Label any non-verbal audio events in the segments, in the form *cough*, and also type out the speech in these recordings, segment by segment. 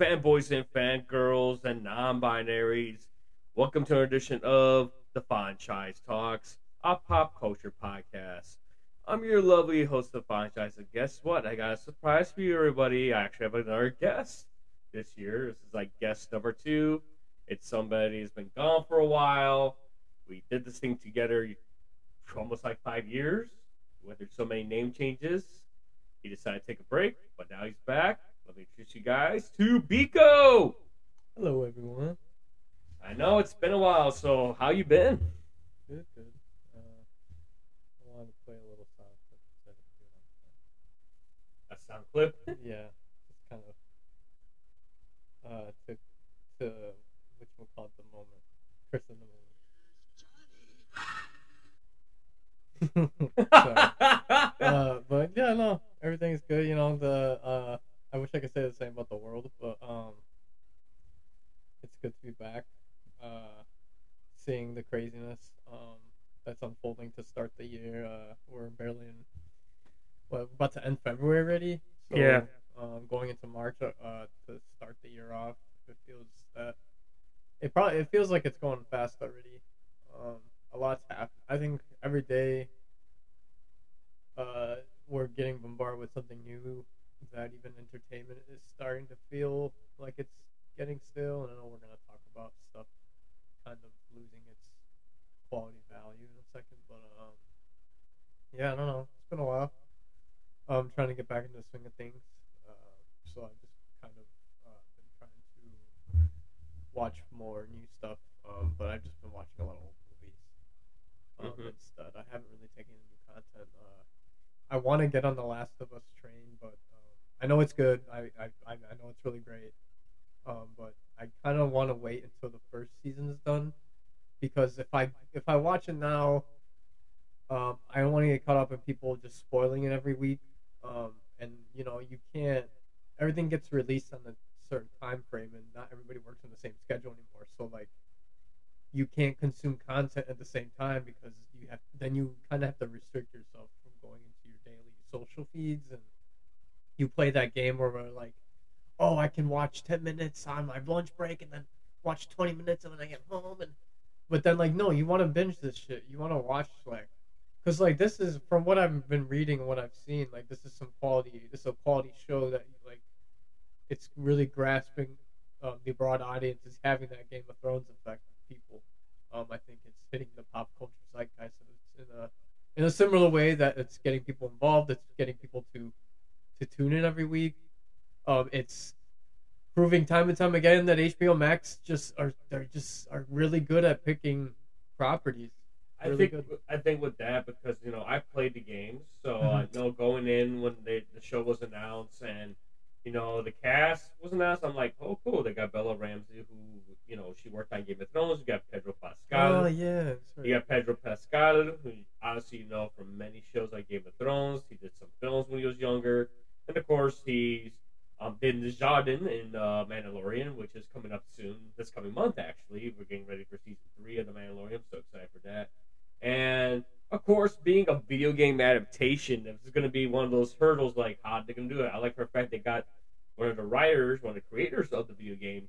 Fanboys and fangirls and non binaries? Welcome to an edition of the Franchise Talks, a pop culture podcast. I'm your lovely host of Franchise, and guess what? I got a surprise for you, everybody. I actually have another guest this year. This is like guest number two. It's somebody who's been gone for a while. We did this thing together for almost like five years. Went through so many name changes. He decided to take a break, but now he's back. Let me introduce you guys to Biko. Hello, everyone. I know it's been a while, so how you been? Good, good. Uh, I wanted to play a little song clip instead of doing A sound clip. Yeah, just kind of uh, to to which we'll call it the moment, Chris in the moment. *laughs* Uh, but yeah, no, everything's good. You know, the uh, I wish I could say the same about the world, but um, it's good to be back. Uh, seeing the craziness um that's unfolding to start the year. Uh, we're barely in. Well, about to end February already. So, Yeah. Um, going into March uh, to start the year off, it feels that it probably it feels like it's going fast already. Um, a lot's happened. I think every day uh, we're getting bombarded with something new that even entertainment is starting to feel like it's getting stale. And I know we're gonna talk about stuff kind of losing its quality value in a second, but um, yeah, I don't know. It's been a while. I'm trying to get back into the swing of things, uh, so I've just kind of uh, been trying to watch more new stuff. Um, but I've just been watching a lot of old movies um, Mhm. instead. I haven't really taken new content. Uh, I want to get on the Last of Us train, but I know it's good. I I, I know it's really great. Um, but I kind of want to wait until the first season is done because if I if I watch it now, um, I don't want to get caught up in people just spoiling it every week. Um, and you know you can't. Everything gets released on a certain time frame, and not everybody works on the same schedule anymore. So like, you can't consume content at the same time because you have then you kind of have to restrict yourself from going into your daily social feeds and you play that game where we're like, oh, I can watch ten minutes on my lunch break and then watch twenty minutes and then I get home and but then like no, you want to binge this shit. You want to watch like because like this is from what I've been reading and what I've seen like this is some quality. This is a quality show that like it's really grasping um, the broad audience is having that Game of Thrones effect with people. Um, I think it's hitting the pop culture zeitgeist in a in a similar way that it's getting people involved. It's getting people to to tune in every week. Um, it's proving time and time again that HBO Max just are they're just are really good at picking properties. I think good. I think with that because you know I played the games, so Mhm. I know going in when they, the show was announced and you know the cast was announced, I'm like, oh cool, they got Bella Ramsey who you know she worked on Game of Thrones. You got Pedro Pascal. Oh yeah. You got Pedro Pascal, who obviously you know from many shows like Game of Thrones. He did some films when he was younger, and of course he's um, did the in uh, Mandalorian, which is coming up soon, this coming month actually. We're getting ready for season three of the Mandalorian. I'm so excited for that. And of course, being a video game adaptation, this is going to be one of those hurdles. Like how they're going to do it. I like the fact they got one of the writers, one of the creators of the video game,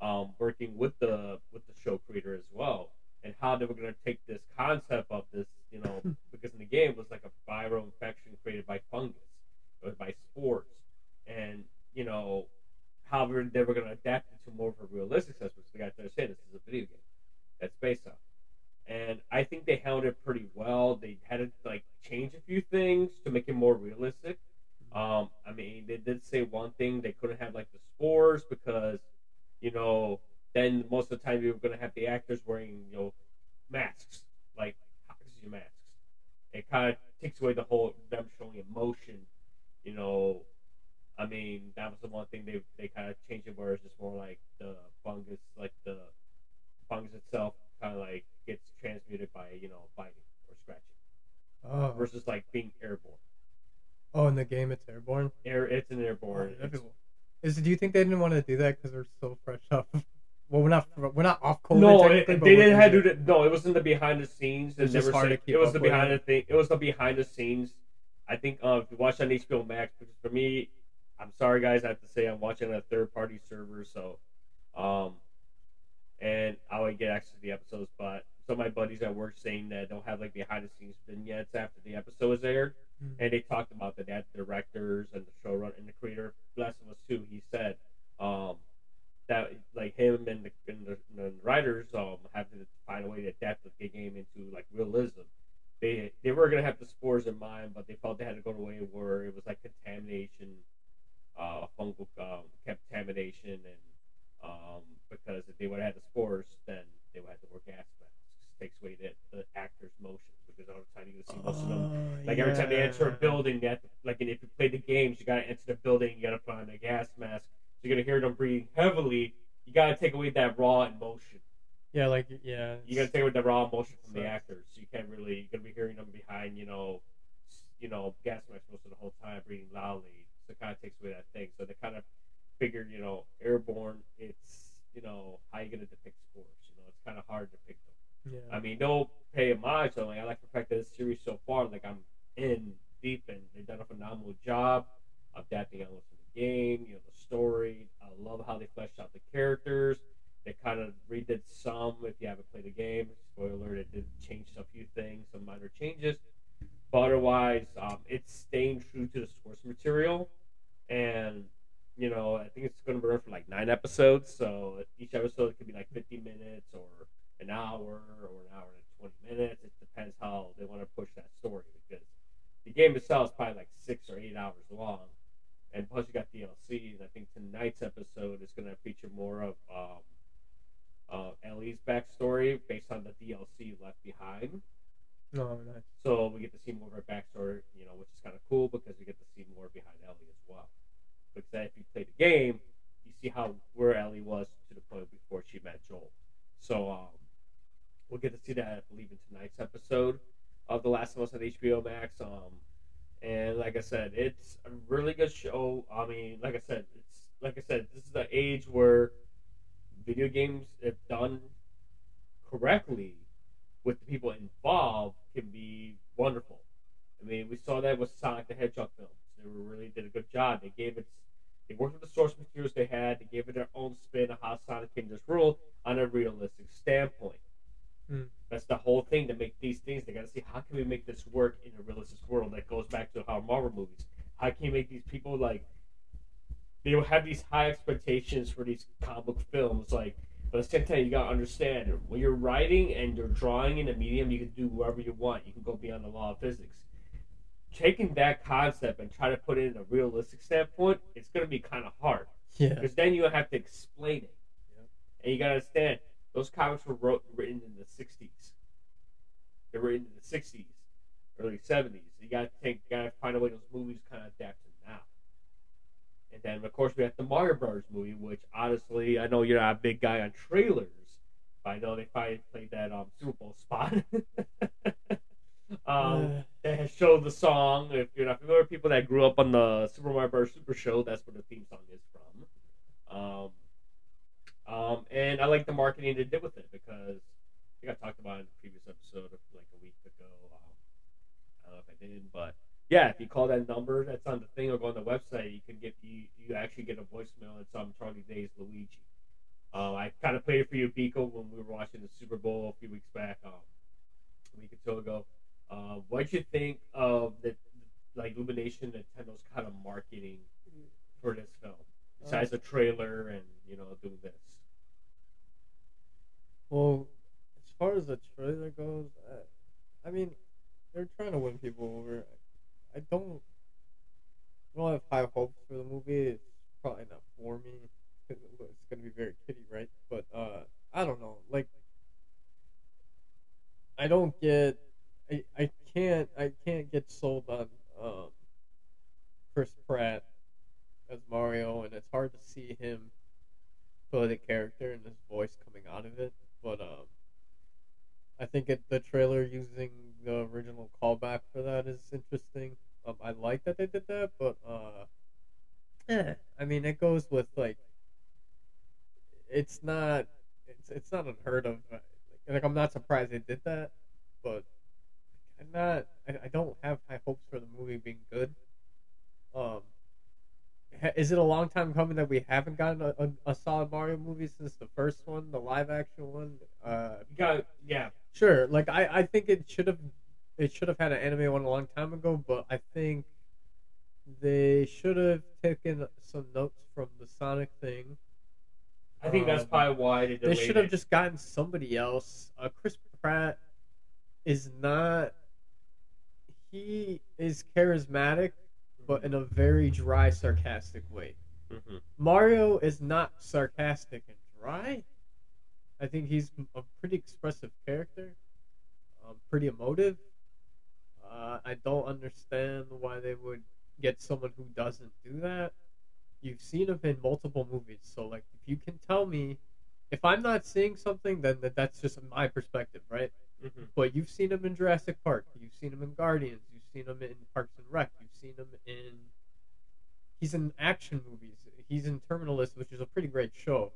um, working with the with the show creator as well, and how they were going to take this concept of this, you know, because in the game it was like a viral infection created by fungus, or by spores, and you know how they were, they were going to adapt it to more of a realistic sense. Because they got to understand this is a video game that's based on and I think they handled it pretty well. They had to like change a few things to make it more realistic. Um, I mean, they did say one thing they couldn't have like the spores because, you know, then most of the time you were gonna have the actors wearing you know masks, like oxygen masks. It kind of takes away the whole them showing emotion. You know, I mean that was the one thing they they kind of changed it where it's just more like the fungus, like the fungus itself, kind of like gets transmuted by you know biting or scratching oh, versus like being airborne. oh, in the game it's airborne. Air, it's an airborne. Oh, it's- Is do you think they didn't want to do that because they're so fresh off? Well, we're not we're not off COVID. no, it, they didn't have to. do that- No, it wasn't the behind the scenes. It's just hard to keep it was the behind the thing. It was the behind the scenes. I think uh, if you watch on HBO Max, because for me, I'm sorry, guys. I have to say I'm watching on a third party server, so um, and I would get access to the episodes. But some of my buddies at work saying that don't have like behind the scenes vignettes after the episode is aired, Mhm. and they talked about the that directors and the showrunner and the creator, Last of Us Two. He said um, that like him and the, and the, and the writers um have to find a way to adapt the game into like realism. They they were gonna have the spores in mind, but they felt they had to go to a way where it was like contamination, uh, fungal um, contamination, and um, because if they would have had the spores, then they would have to work masks. Takes away the, the actors' motions because all the time you see most of them Oh, like every time they enter a building, they have to, like and if you play the games, you gotta enter the building, you gotta put on a gas mask. So you're gonna hear them breathing heavily. You gotta take away that raw emotion. Yeah, like yeah. You gotta take away the raw emotion from the actors. So you can't really you're gonna be hearing them behind, you know, you know, gas masks most of the whole time, breathing loudly. So it kind of takes away that thing. So they kind of figured, you know, airborne. It's you know how you gonna depict spores. You know, it's kind of hard to pick them. Yeah. I mean, no pay homage. So like, I like the fact that this series so far, like I'm in deep, and they've done a phenomenal job of adapting elements from the game. You know, the story. I love how they fleshed out the characters. They kind of redid some. If you haven't played the game, spoiler alert, it did change a few things, some minor changes. But otherwise, um, it's staying true to the source material, and you know, I think it's going to run for like nine episodes. So each episode could be like 50 minutes or an hour or an hour and 20 minutes. It depends how they want to push that story because the game itself is probably like six or eight hours long. And plus, you got DLC. And I think tonight's episode is going to feature more of um, uh, Ellie's backstory based on the DLC left behind. No, nice. So we get to see more of her backstory, you know, which is kind of cool because we get to see more behind Ellie as well. Because if you play the game, you see how where Ellie was to the point before she met Joel. So um, we'll get to see that, I believe, in tonight's episode of The Last of Us on HBO Max. Um, and like I said, it's a really good show. I mean, like I said, it's like I said, this is the age where video games, if done correctly, with the people involved, can be wonderful. I mean, we saw that with Sonic the Hedgehog films. They really did a good job. They gave it, they worked with the source materials they had. They gave it their own spin of how Sonic came to rule on a realistic standpoint. Hmm. That's the whole thing to make these things. They got to see how can we make this work in a realistic world. That goes back to how Marvel movies. How can you make these people like? They will have these high expectations for these comic book films, like but at the same time, you gotta understand when you're writing and you're drawing in a medium, you can do whatever you want. You can go beyond the law of physics. Taking that concept and try to put it in a realistic standpoint, it's gonna be kind of hard Yeah. because then you have to explain it, Yep. and you gotta understand those comics were wrote, written in the '60s. They were written in the '60s, early '70s. You gotta think, you gotta find a way those movies kind of adapt to now. And then, of course, we have the Mario Brothers movie, which honestly, I know you're not a big guy on trailers, but I know they finally played that um, Super Bowl spot. *laughs* um, that has showed the song. If you're not familiar with people that grew up on the Super Mario Bros. Super Show, that's where the theme song is from. Um, um, and I like the marketing they did with it because I think I talked about it in the previous episode of like a week ago. Um, I don't know if I did, but yeah, if you call that number that's on the thing or go on the website, you can get you you actually get a voicemail. It's um Charlie Day's Luigi. Um, I kind of played it for you, Biko, when we were watching the Super Bowl a few weeks back, um, a week or so ago. Uh, what'd you think of the like Illumination Nintendo's kind of marketing for this film, besides the trailer and you know doing this? Well, as far as the trailer goes, I, I mean, they're trying to win people over. I don't, I don't have high hopes for the movie. It's probably not for me. It's gonna be very kiddie, right? But uh, I don't know. Like, I don't get. I, I can't. I can't get sold on um, Chris Pratt as Mario, and it's hard to see him play the character and his voice coming out of it. But um, I think it, the trailer using the original callback for that is interesting. Um, I like that they did that, but uh, eh, I mean, it goes with like, it's not, it's it's not unheard of. uh, Like, I'm not surprised they did that, but I'm not. I, I don't have high hopes for the movie being good. Um, is it a long time coming that we haven't gotten a, a, a solid Mario movie since the first one, the live action one? Uh, got yeah. sure. Like I, I think it should have it should have had an anime one a long time ago, but I think they should have taken some notes from the Sonic thing. I think that's Um, probably why they They should have it. just gotten somebody else. Uh, Chris Pratt is not. He is charismatic, but in a very dry, sarcastic way. Mhm. Mario is not sarcastic and dry. I think he's a pretty expressive character, um, pretty emotive. Uh, I don't understand why they would get someone who doesn't do that. You've seen him in multiple movies, so like if you can tell me, if I'm not seeing something, then that- that's just my perspective, right? Mhm. But you've seen him in Jurassic Park. You've seen him in Guardians. You've seen him in Parks and Rec. You've seen him in. He's in action movies. He's in Terminal List, which is a pretty great show.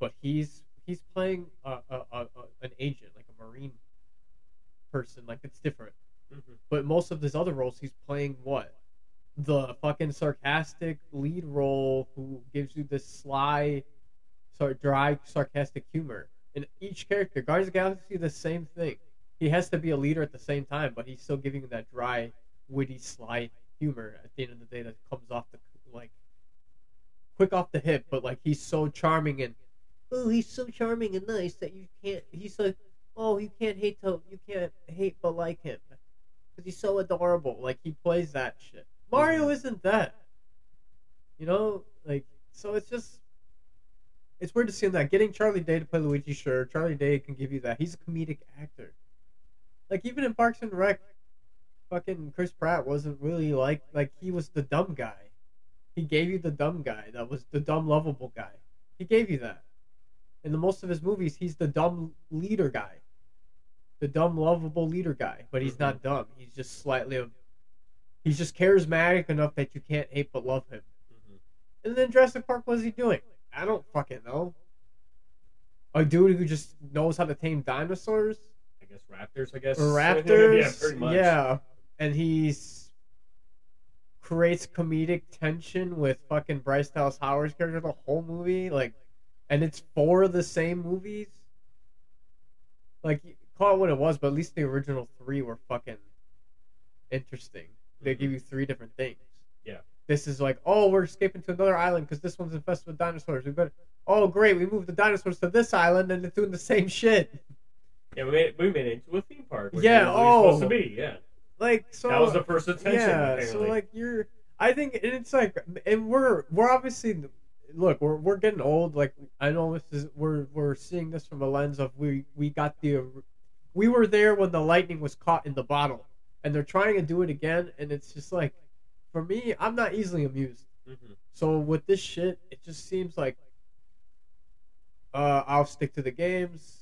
But he's he's playing a, a, a, an agent, like a marine person. Like it's different. Mhm. But most of his other roles, he's playing what? The fucking sarcastic lead role who gives you this sly, sort dry, sarcastic humor. In each character, Guardians of the Galaxy, the same thing. He has to be a leader at the same time, but he's still giving that dry, witty, sly humor at the end of the day that comes off the like quick off the hip, but like he's so charming and oh, he's so charming and nice that you can't. He's like, oh, you can't hate to, you can't hate but like him because he's so adorable. Like he plays that shit. Mario Mhm. isn't that. You know, like so it's just it's weird to see him that. Getting Charlie Day to play Luigi, sure, Charlie Day can give you that. He's a comedic actor. Like even in Parks and Rec, fucking Chris Pratt wasn't really like like he was the dumb guy. He gave you the dumb guy that was the dumb lovable guy. He gave you that. In the most of his movies, he's the dumb leader guy, the dumb lovable leader guy. But he's not dumb. He's just slightly a. He's just charismatic enough that you can't hate but love him. Mhm. And then Jurassic Park, what is he doing? I don't fucking know. A dude who just knows how to tame dinosaurs guess Raptors. I guess raptors. *laughs* yeah, pretty much. Yeah, and he's creates comedic tension with fucking Bryce Dallas Howard's character the whole movie, like, and it's for the same movies. Like, call it what it was, but at least the original three were fucking interesting. They give mm-hmm. you three different things. Yeah. This is like, oh, we're escaping to another island because this one's infested with dinosaurs. We better. Oh, great! We moved the dinosaurs to this island, and they're doing the same shit. *laughs* Yeah, we made we made it into a theme park. Yeah, what supposed oh. to be. Yeah, Like, so that was the first attention. yeah apparently. so like you're i think and it's like and we're we're obviously look we're, we're getting old like i know this is we're we're seeing this from a lens of we we got the we were there when the lightning was caught in the bottle and they're trying to do it again and it's just like for me i'm not easily amused Mhm. so with this shit it just seems like uh i'll stick to the games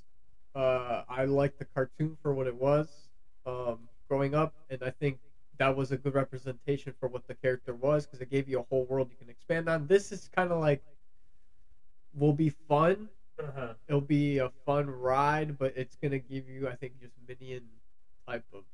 uh i liked the cartoon for what it was um growing up and i think that was a good representation for what the character was because it gave you a whole world you can expand on. This is kind of like will be fun. Uh-huh. it'll be a fun ride but it's gonna give you i think just minion type of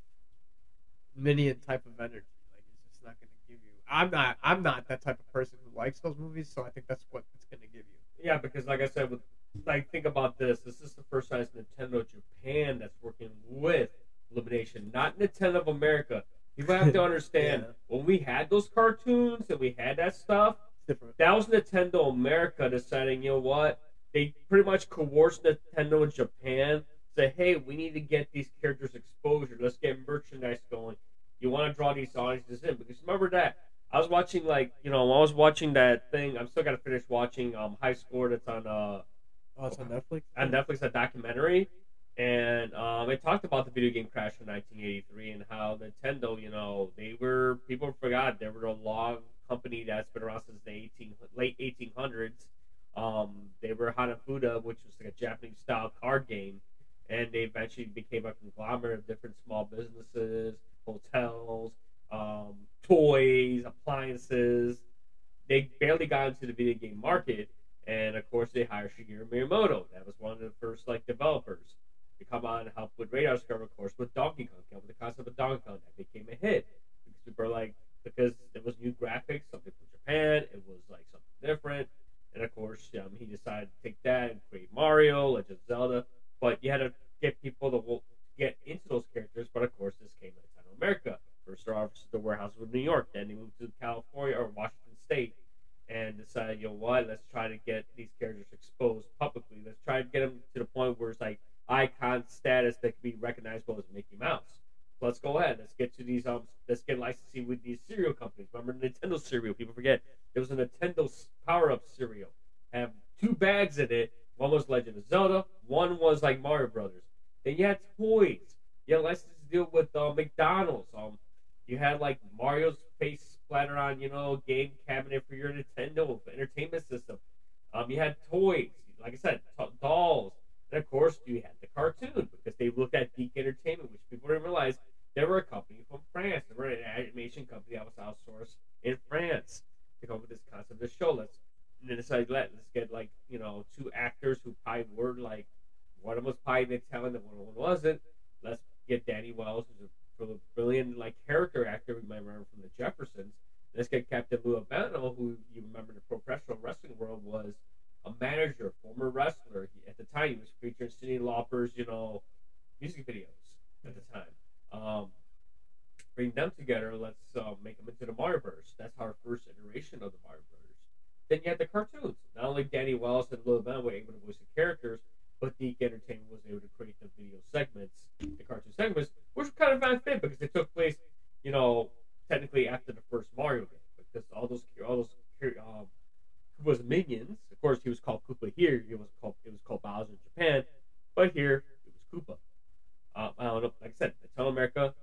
minion type of energy. Like it's just not gonna give you i'm not i'm not that type of person who likes those movies so i think that's what it's gonna give you. Yeah, because like I said, with like think about this. This is the first time it's Nintendo Japan that's working with Illumination, not Nintendo of America. People have to *laughs* understand Yeah. when we had those cartoons and we had that stuff, different that was Nintendo America deciding, you know what? They pretty much coerced Nintendo Japan. Say, hey, we need to get these characters exposure. Let's get merchandise going. You want to draw these audiences in because remember that I was watching like you know I was watching that thing. I'm still gotta finish watching um High Score that's on uh oh it's on netflix on Netflix a documentary, and um, it talked about the video game crash in 1983 and how Nintendo, you know, they were people forgot they were a long company that's been around since the 18 late 1800s. Um, they were Hanafuda, which was like a Japanese style card game, and they eventually became a conglomerate of different small businesses, hotels, um, toys, appliances. They barely got into the video game market, and of course they hired Shigeru Miyamoto. That was one of the first like developers to come on and help with Radar Discover, of course, with Donkey Kong. Came with the concept of Donkey Kong that became a hit because people like, because it was new graphics, something from Japan. It was like something different, and of course, um, he decided to take that and create Mario, Legend of Zelda. But you had to get people to get into those characters. But of course, this came to Nintendo America. First off, the warehouse was New York. Then he moved to California or Washington State and decided, you know what, let's try to get these characters exposed publicly. Let's try to get them to the point where it's like icon status that can be recognizable as Mickey Mouse. Let's go ahead. Let's get to these. Um, let's get licensing with these cereal companies. Remember Nintendo cereal? People forget there was a Nintendo Power Up cereal. Have two bags in it. One was Legend of Zelda. One was like Mario Brothers. Then you had toys. You had license deal with uh, McDonald's. Um, you had like Mario's face splattered on, you know, game cabinet for your Nintendo entertainment system. Um, you had toys, like I said, t- dolls, and of course you had the cartoon because they looked at DIC Entertainment, which people didn't realize they were a company from France. They were an animation company that was outsourced in France to come up with this concept of the show. Let's and then decided let let's get like you know two actors who probably were like one of them was probably Italian and the one of them wasn't. Let's get Danny Wells, who's a brilliant like character actor we might remember from the Jeffersons. Let's get Captain Lou Albano, who you remember in the professional wrestling world was a manager, former wrestler. He, at the time, he was featured in Cyndi Lauper's, you know, music videos at the time. Um, bring them together. Let's uh, make them into the Brothers. That's our first iteration of the Brothers. Then you had the cartoons. Not only Danny Wells and Lou Albano were able to voice the characters, but DIC Entertainment was able to create the video segments, the cartoon segments, which were kind of unfit because they took place, you know, technically after the first Mario game, because all those all those um, Koopa's minions. Of course, he was called Koopa here. It was called it was called Bowser in Japan, but here it was Koopa. Uh, I don't know. Like I said, Nintendo America,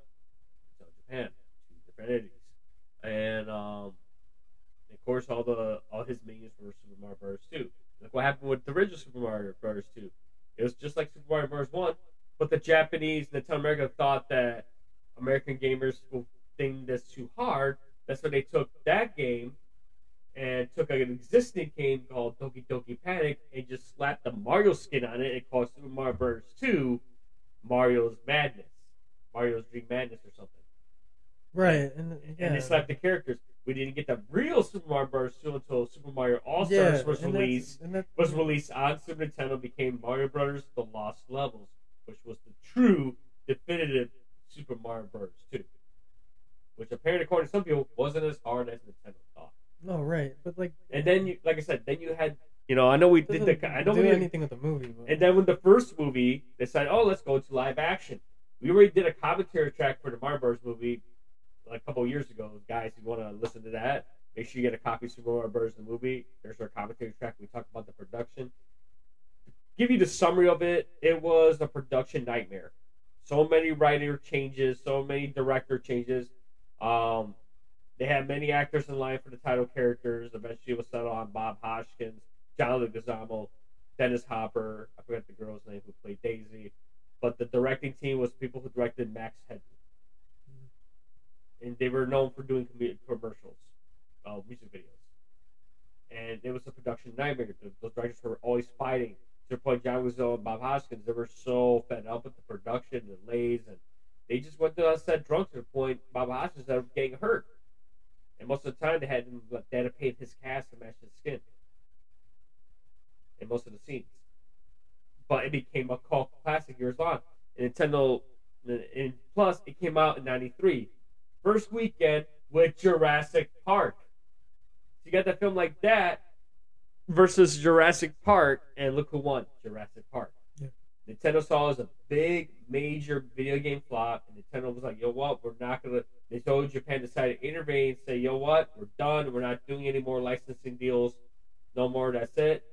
Nintendo Japan, two different entities, and um, of course, all the all his minions were Super Mario Bros. 2. Look what happened with the original Super Mario Bros. 2. It was just like Super Mario Bros. 1, but the Japanese Nintendo America thought that American gamers will think that's too hard. That's why they took that game and took an existing game called Doki Doki Panic and just slapped the Mario skin on it and called Super Mario Bros. 2 Mario's Madness. Mario's Dream Madness or something. Right, and yeah. And they slapped the characters. We didn't get the real Super Mario Bros. 2 until Super Mario All Stars yeah, was released. That's, and that's, Was released on Super Nintendo, became Mario Brothers: The Lost Levels, which was the true, definitive Super Mario Bros. 2. Which apparently, according to some people, wasn't as hard as Nintendo thought. no, right, but like, And then you, like I said, then you had, you know, I know we did the, I know do we, anything with the movie, but and then when the first movie, they said, oh, let's go to live action. We already did a commentary track for the Mario Bros. movie a couple years ago. Guys, you want to listen to that, make sure you get a copy of Super Mario Bros. the movie. There's our commentary track. We talked about the production. Give you the summary of it. It was a production nightmare. So many writer changes, so many director changes. Um, they had many actors in line for the title characters. Eventually, it was settled on Bob Hoskins, John Leguizamo, Dennis Hopper. I forget the girl's name who played Daisy. But the directing team was people who directed Max Headroom. And they were known for doing commercials, uh, music videos. And it was a production nightmare. The- Those directors were always fighting. To the point, John Leguizamo and Bob Hoskins, they were so fed up with the production, the delays, and they just went to a set drunk to the point Bob Hoskins ended up getting hurt. And most of the time, they had they had to paint his cast to match his skin in most of the scenes. But it became a cult classic years on. And Nintendo, and plus, it came out in '93, first weekend with Jurassic Park. So you got that film like that versus Jurassic Park, and look who won Jurassic Park. Yeah. Nintendo saw it as a big, major video game flop, and Nintendo was like, "Yo, what? We're not gonna." They told Japan decided to intervene, and say, "Yo, what? We're done. We're not doing any more licensing deals. No more. That's it.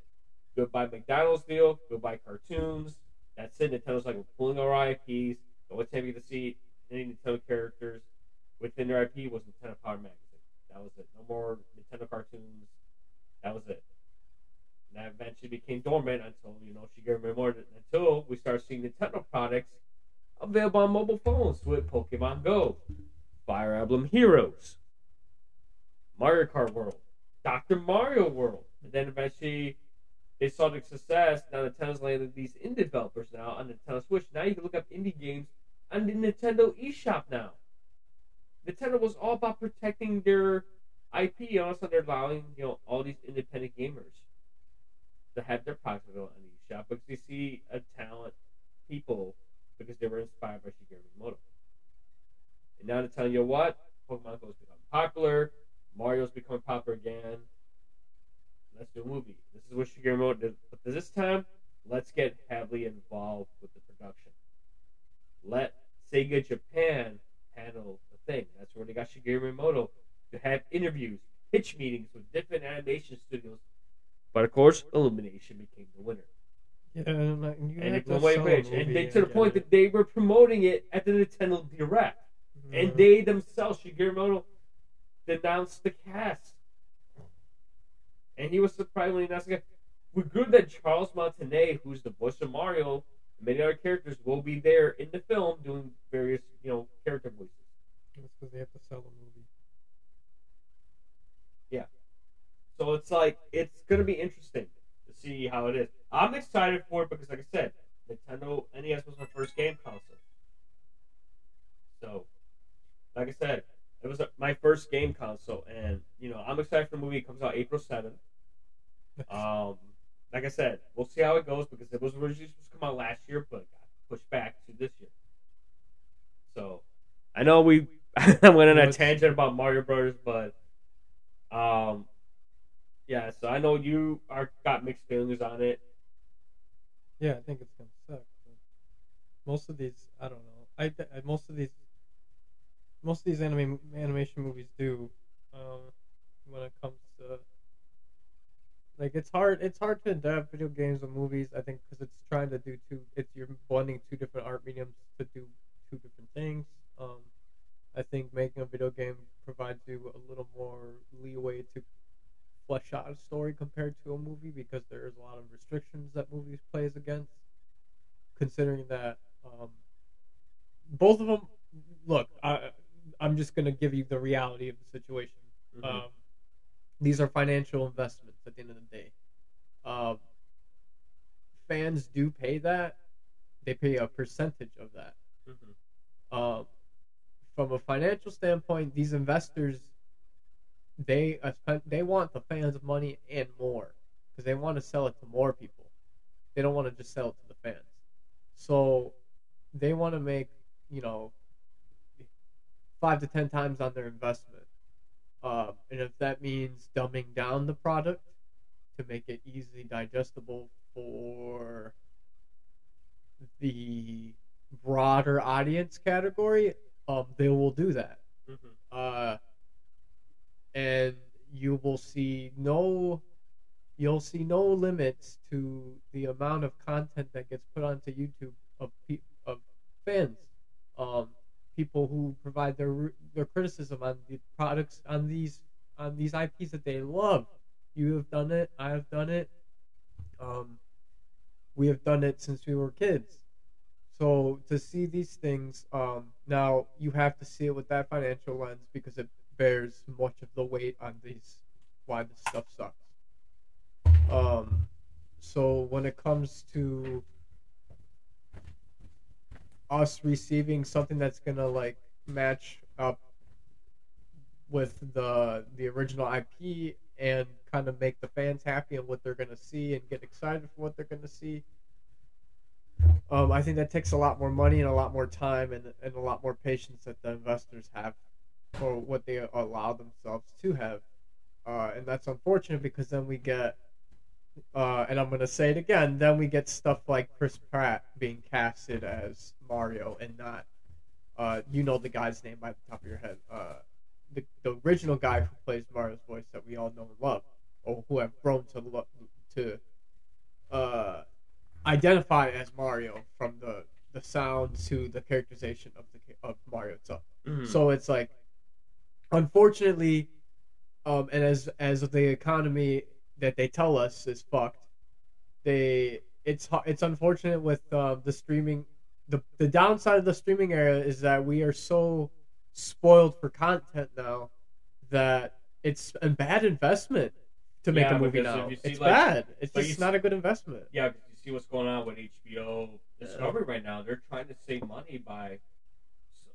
Goodbye McDonald's deal. Goodbye cartoons. That's it." Nintendo's like, "We're pulling our IPs. The only time you get to see any Nintendo characters within their IP was Nintendo Power Magazine. That was it. No more Nintendo cartoons. That was it." And that eventually became dormant until you know Shigeru Miyamoto until we start seeing Nintendo products available on mobile phones with Pokemon Go, Fire Emblem Heroes, Mario Kart World, Dr. Mario World, and then eventually they saw the success. Now Nintendo's landed these indie developers now on the Nintendo Switch. Now you can look up indie games on the Nintendo eShop now. Nintendo was all about protecting their IP. And also, they're allowing you know all these independent gamers to have their products available on the shop because they see a talent people because they were inspired by Shigeru Miyamoto. And now they're telling you what Pokemon Go has become popular, Mario's becoming popular again. Let's do a movie. This is what Shigeru Miyamoto did, but this time, let's get heavily involved with the production. Let Sega Japan handle thing. That's where they got Shigeru Miyamoto to have interviews, pitch meetings with different animation studios. But of course, Illumination became the winner. Yeah, and, like, And have it blew to away sell rich. And they, to the point that they were promoting it at the Nintendo Direct. And Mhm. they themselves, Shigeru Miyamoto, denounced the cast. And he was surprisingly announced again. We good that Charles Martinet, who's the voice of Mario, and many other characters will be there in the film doing various, you know, character voices. That's because they have to sell a movie. Yeah. So it's like it's gonna be interesting to see how it is. I'm excited for it because, like I said, Nintendo NES was my first game console. So, like I said, it was my first game console, and you know I'm excited for the movie. It comes out April seventh. Um, like I said, we'll see how it goes because it was originally supposed to come out last year, but got pushed back to this year. So, I know we *laughs* went on a tangent about Mario Brothers, but um, yeah. So I know you are got mixed feelings on it. Yeah, I think it's gonna suck. But most of these, I don't know. I, I most of these, most of these anime animation movies do. Um, when it comes to like, it's hard. It's hard to adapt video games and movies. I think because it's trying to do two. It's you're blending two different art mediums to do two different things. Um, I think making a video game provides you a little more leeway to flesh out a story compared to a movie because there is a lot of restrictions that movies plays against. Considering that um, both of them, look, I, I'm just gonna give you the reality of the situation. Mhm. Um, these are financial investments at the end of the day. Um, fans do pay that; they pay a percentage of that. Mhm. Um, from a financial standpoint, these investors they uh, they want the fans' money and more because they want to sell it to more people. They don't want to just sell it to the fans. So they want to make you know five to ten times on their investment. Um, and if that means dumbing down the product to make it easily digestible for the broader audience category, um, they will do that. Mhm. Uh, and you will see no, you'll see no limits to the amount of content that gets put onto YouTube of pe- of fans, um, people who provide their their criticism on the products on these on these IPs that they love. You have done it. I have done it. Um, we have done it since we were kids. So to see these things, um, now you have to see it with that financial lens because it bears much of the weight on these why this stuff sucks. Um, so when it comes to us receiving something that's gonna like match up with the the original IP and kind of make the fans happy and what they're gonna see and get excited for what they're gonna see. Um, I think that takes a lot more money and a lot more time and, and a lot more patience that the investors have for what they allow themselves to have. Uh, and that's unfortunate because then we get, uh, and I'm going to say it again, then we get stuff like Chris Pratt being casted as Mario and not, uh, you know the guy's name by the top of your head. Uh, the, the original guy who plays Mario's voice that we all know and love, or who have grown to love, to uh, identify as Mario from the the sound to the characterization of the of Mario itself. Mhm. So it's like, unfortunately, um, and as as the economy that they tell us is fucked, they it's it's unfortunate with uh, the streaming. The the downside of the streaming era is that we are so spoiled for content now that it's a bad investment to make Yeah, a movie now. see, It's like- bad. It's like just not a good investment. Yeah, see what's going on with HBO Discovery right now. They're trying to save money by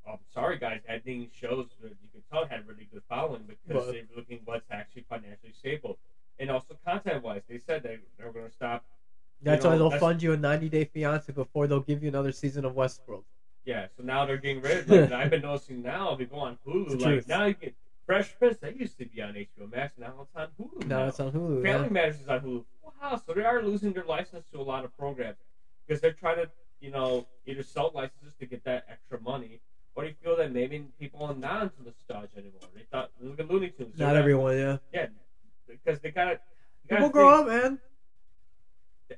I'm sorry, guys, ending shows that you can tell had really good following because But- they're looking what's actually financially stable, and also content wise, they said they they're going to stop. That's know, why they'll that's- fund you a 90 Day Fiance before they'll give you another season of Westworld. Yeah, so now they're getting rid of. Like, I've been noticing now if you go on Hulu, like truth. now you get Fresh Prince. That used to be on HBO Max. Now it's on Hulu. Now it's on Hulu. Family yeah. Matters is on Hulu. Wow, so they are losing their license to a lot of programs because they're trying to, you know, either sell licenses to get that extra money, or you feel that maybe people are not into nostalgia anymore. They thought look at Looney Tunes. They're Not everyone, yeah. Yeah, because they got to. People grow up, man.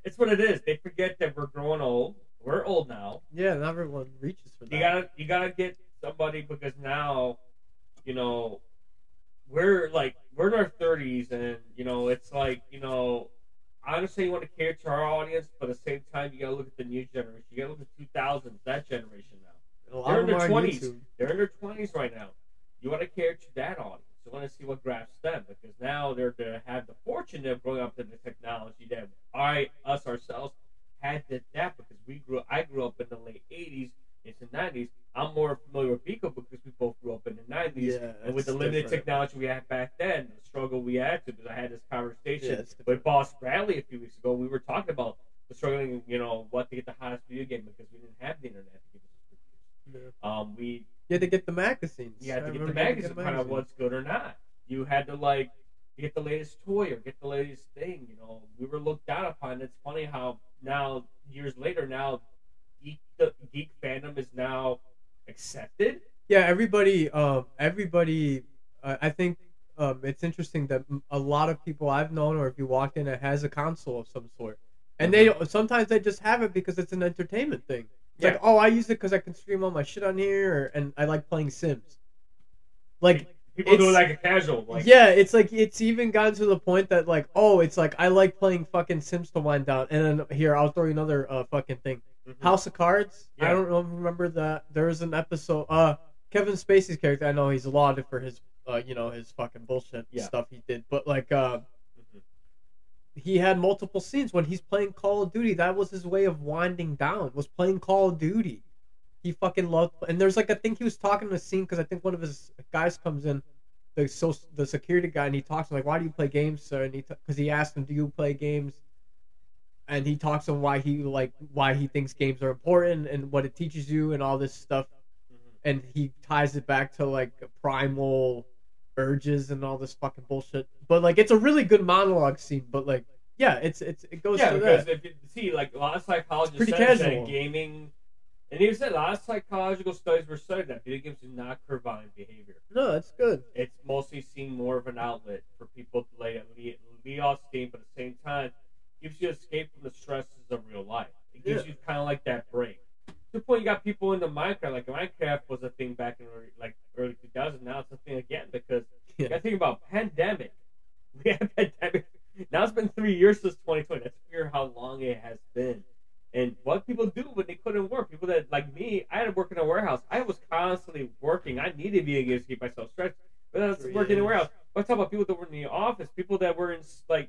It's what it is. They forget that we're growing old. We're old now. Yeah, not everyone reaches for that. You gotta you gotta get somebody because now, you know, we're like we're in our thirties and you know it's like you know, I understand you want to cater to our audience, but at the same time you gotta look at the new generation. You gotta look at two thousands, that generation now. They're in their twenties. They're in their twenties right now. You want to cater to that audience. You want to see what grabs them because now they're gonna have the fortune of growing up in the technology that I us ourselves had to adapt because we grew. I grew up in the late '80s the '90s. I'm more familiar with Biko because we both grew up in the '90s. Yeah, and with the limited different. technology we had back then, the struggle we had to, because I had this conversation Yeah, with Boss Bradley a few weeks ago. We were talking about the struggling, you know, what to get the hottest video game because we didn't have the internet to give us reviews. Yeah. Um, we You had to get the magazines. you had I to get the magazine to find out what's good or not. You had to like get the latest toy or get the latest thing. You know, we were looked down upon. It's funny how now years later, now geek the geek fandom is now accepted. Yeah, everybody. Um, everybody. Uh, I think um, it's interesting that a lot of people I've known, or if you walk in, it has a console of some sort, and they sometimes they just have it because it's an entertainment thing. It's Yeah. like, oh, I use it because I can stream all my shit on here, or, and I like playing Sims. Like, People do like a casual, like yeah, it's like it's even gotten to the point that like, oh, it's like I like playing fucking Sims to wind down, and then here I'll throw you another uh, fucking thing. Mhm. House of Cards. I don't remember that there was an episode. Uh, Kevin Spacey's character. I know he's lauded for his, uh, you know, his fucking bullshit Yeah. stuff he did, but like, uh, Mhm. he had multiple scenes when he's playing Call of Duty. That was his way of winding down. Was playing Call of Duty. He fucking loved. It. And there's like I think he was talking in a scene because I think one of his guys comes in, the so the security guy, and he talks like, "Why do you play games, sir?" And he because he asked him, "Do you play games?" And he talks on why he like why he thinks games are important and what it teaches you and all this stuff. Mhm. And he ties it back to like primal urges and all this fucking bullshit. But like it's a really good monologue scene. But like yeah, it's it's it goes yeah, to because that. if you see, like a lot of psychologists pretty said that gaming, and even said a lot of psychological studies were studied that video games do not curb violent behavior. No, it's good. it's mostly seen more of an outlet for people to lay lead off steam, but at the same time, gives you escape from the stresses of real life. It gives Yeah. you kind of like that break. To the point, you got people into Minecraft. Like Minecraft was a thing back in early, like early 2000s. Now it's a thing again because *laughs* you got to think about pandemic. *laughs* We had pandemic. Now it's been three years since 2020. That's weird how long it has been. And what people do when they couldn't work. People that like me, I had to work in a warehouse. I was constantly working. I needed video games to keep myself stressed. But I was working in a warehouse. But talk about people that were in the office, people that were in like,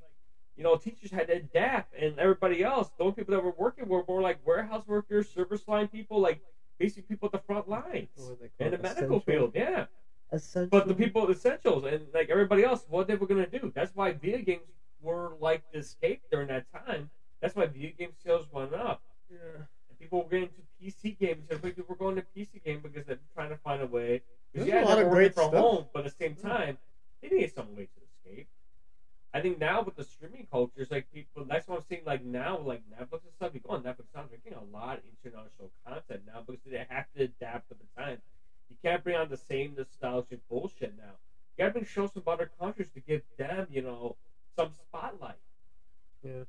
you know, teachers had to adapt, and everybody else. Those people that were working were more like warehouse workers, service line people, like basically people at the front lines What do they call in the medical Essential? field. Yeah. Essential. But the people essentials and like everybody else, what they were gonna do. That's why video games were like the escape during that time. That's why video game sales went up. Yeah. And people were getting into PC games. People were going to PC game because they're trying to find a way. There's Because yeah, lot they of were working great from stuff. home, but at the same time, they needed some way to escape. I think now with the streaming culture, it's like people. That's what I'm seeing. Like now, like Netflix and stuff. You go on Netflix they're getting a lot of international content now because they have to adapt to the time. You can't bring on the same nostalgic bullshit now. You gotta bring shows from other countries to give them, you know, some spotlight. Yeah.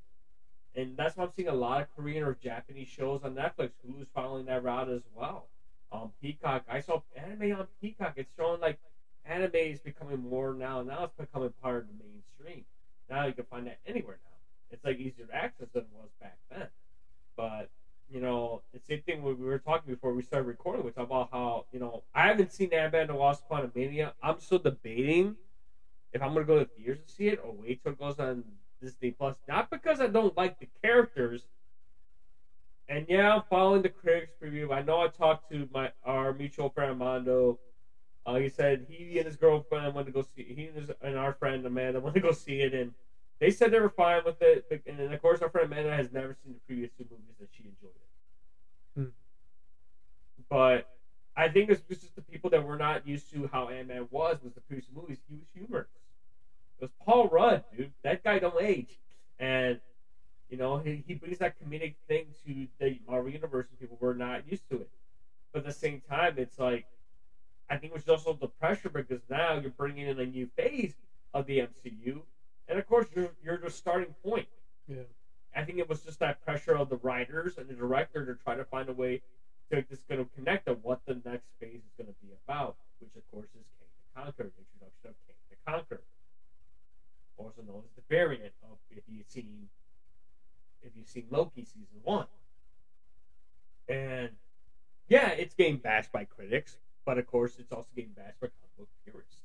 And that's why I'm seeing a lot of Korean or Japanese shows on Netflix. Hulu's following that route as well. Um, Peacock, I saw anime on Peacock. It's showing like anime is becoming more now. Now it's becoming part of the mainstream. Now you can find that anywhere now. It's like easier to access than it was back then. But you know, the same thing we were talking before we started recording. We talked about how you know I haven't seen Ant-Man and the Wasp: Quantumania. I'm still debating if I'm gonna go to the theaters to see it or wait till it goes on Disney Plus. Not because I don't like the characters And yeah, I'm following the critics preview. I know I talked to my our mutual friend Armando. Uh, he said he and his girlfriend went to go see. He and, his, and our friend Amanda *laughs* went to go see it, and they said they were fine with it. And then, of course, our friend Amanda has never seen the previous two movies and she enjoyed it. Hmm. But I think it's just the people that were not used to how Ant Man was was the previous movies. He was humorous. It was Paul Rudd, dude. That guy don't age, and you know he, he brings that comedic thing to the Marvel universe, and people were not used to it. But at the same time, it's like I think it was also the pressure because now you're bringing in a new phase of the MCU, and of course you're you're the starting point. Yeah. I think it was just that pressure of the writers and the director to try to find a way to just going to connect on what the next phase is going to be about, which of course is Kang the Conqueror, the introduction of Kang the Conqueror, also known as the variant of if you've seen if you've seen Loki season one. And yeah, it's getting bashed by critics, but of course it's also getting bashed by comic book purists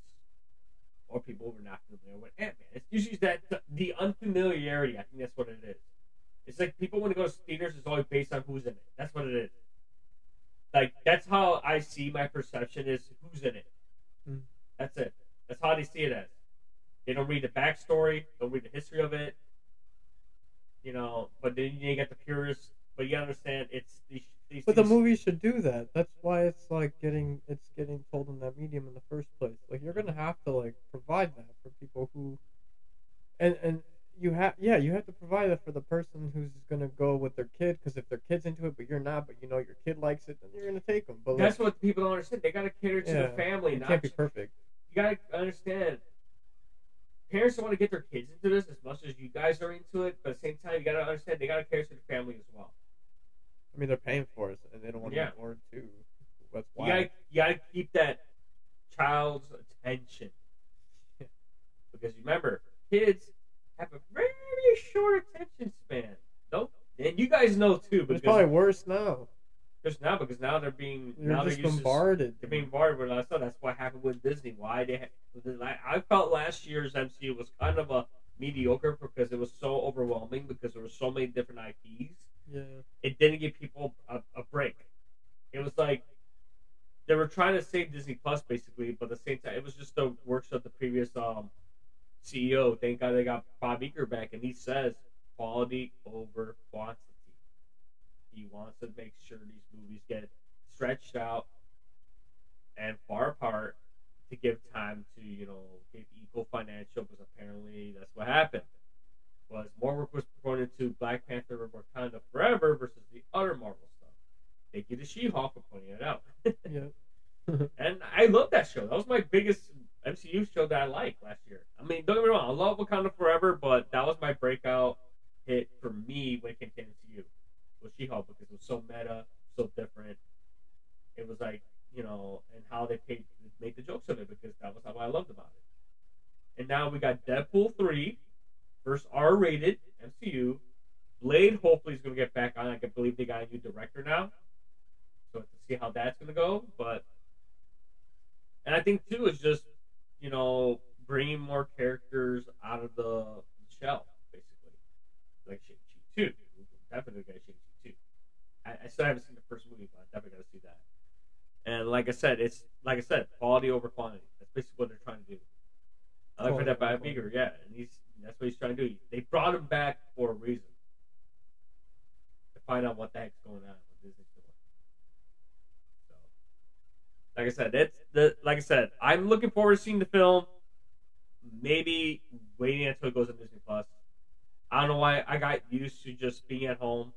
or people who are not familiar with Ant Man. It's usually that the unfamiliarity. I think that's what it is. It's like people want to go to theaters, it's always based on who's in it. That's what it is. Like that's how I see my perception is who's in it. Mm. That's it. That's how they see it as. They don't read the backstory, they don't read the history of it. You know, but then you get the purists. But you understand, it's these. These But the movie should do that. That's why it's like getting it's getting told in that medium in the first place. Like you're gonna have to like provide that for people who, and and you have yeah you have to provide that for the person who's gonna go with their kid because if their kid's into it but you're not but you know your kid likes it then you're gonna take them. But That's like, what people don't understand. They got to cater to Yeah, the family. it Not can't be perfect. you got to understand. Parents don't want to get their kids into this as much as you guys are into it, but at the same time, you got to understand they got to cater to the family as well. I mean they're paying for it and they don't want Yeah. to be bored too. That's You why. got to you got to keep that child's attention because remember, kids have a very short attention span. Nope, and you guys know too. It's probably worse now. just now because now they're being You're now just they're to bombarded. They're being bored with us. So that's what happened with Disney. Why they? I felt last year's MCU was kind of a mediocre because it was so overwhelming because there were so many different IPs. Yeah. It didn't give people a, a break. It was like they were trying to save Disney Plus basically, but at the same time, it was just the works of the previous um, CEO. Thank God they got Bob Iger back, and he says quality over quantity. He wants to make sure these movies get stretched out and far apart to give time to you know give equal financial because apparently that's what happened was more work was poured into Black Panther and Wakanda Forever versus the other Marvel stuff. Thank you to She-Hulk for pointing it out. Yeah. *laughs* *laughs* and I love that show. That was my biggest MCU show that I liked last year. I mean, don't get me wrong, I love Wakanda Forever, but that was my breakout hit for me when it came to MCU. Was She-Hulk because it was so meta, so different. It was like you know, and how they paid, made the jokes of it because that was how I loved about it. And now we got Deadpool three, first R-rated MCU. Blade hopefully is going to get back on. I believe they got a new director now, so to see how that's going to go. But and I think too is just you know bringing more characters out of the shell, basically, like Shang Chi two. Definitely got Shang Chi two. I, I still haven't seen the first movie, but I definitely got to see that. And like I said, it's like I said, quality over quantity. That's basically what they're trying to do. I like for that by Beaker, yeah, and he's that's what he's trying to do. They brought him back for a reason to find out what the heck's going on with Disney's doing. So, like I said, it's the like I said, I'm looking forward to seeing the film. Maybe waiting until it goes on Disney Plus. I don't know why I got used to just being at home.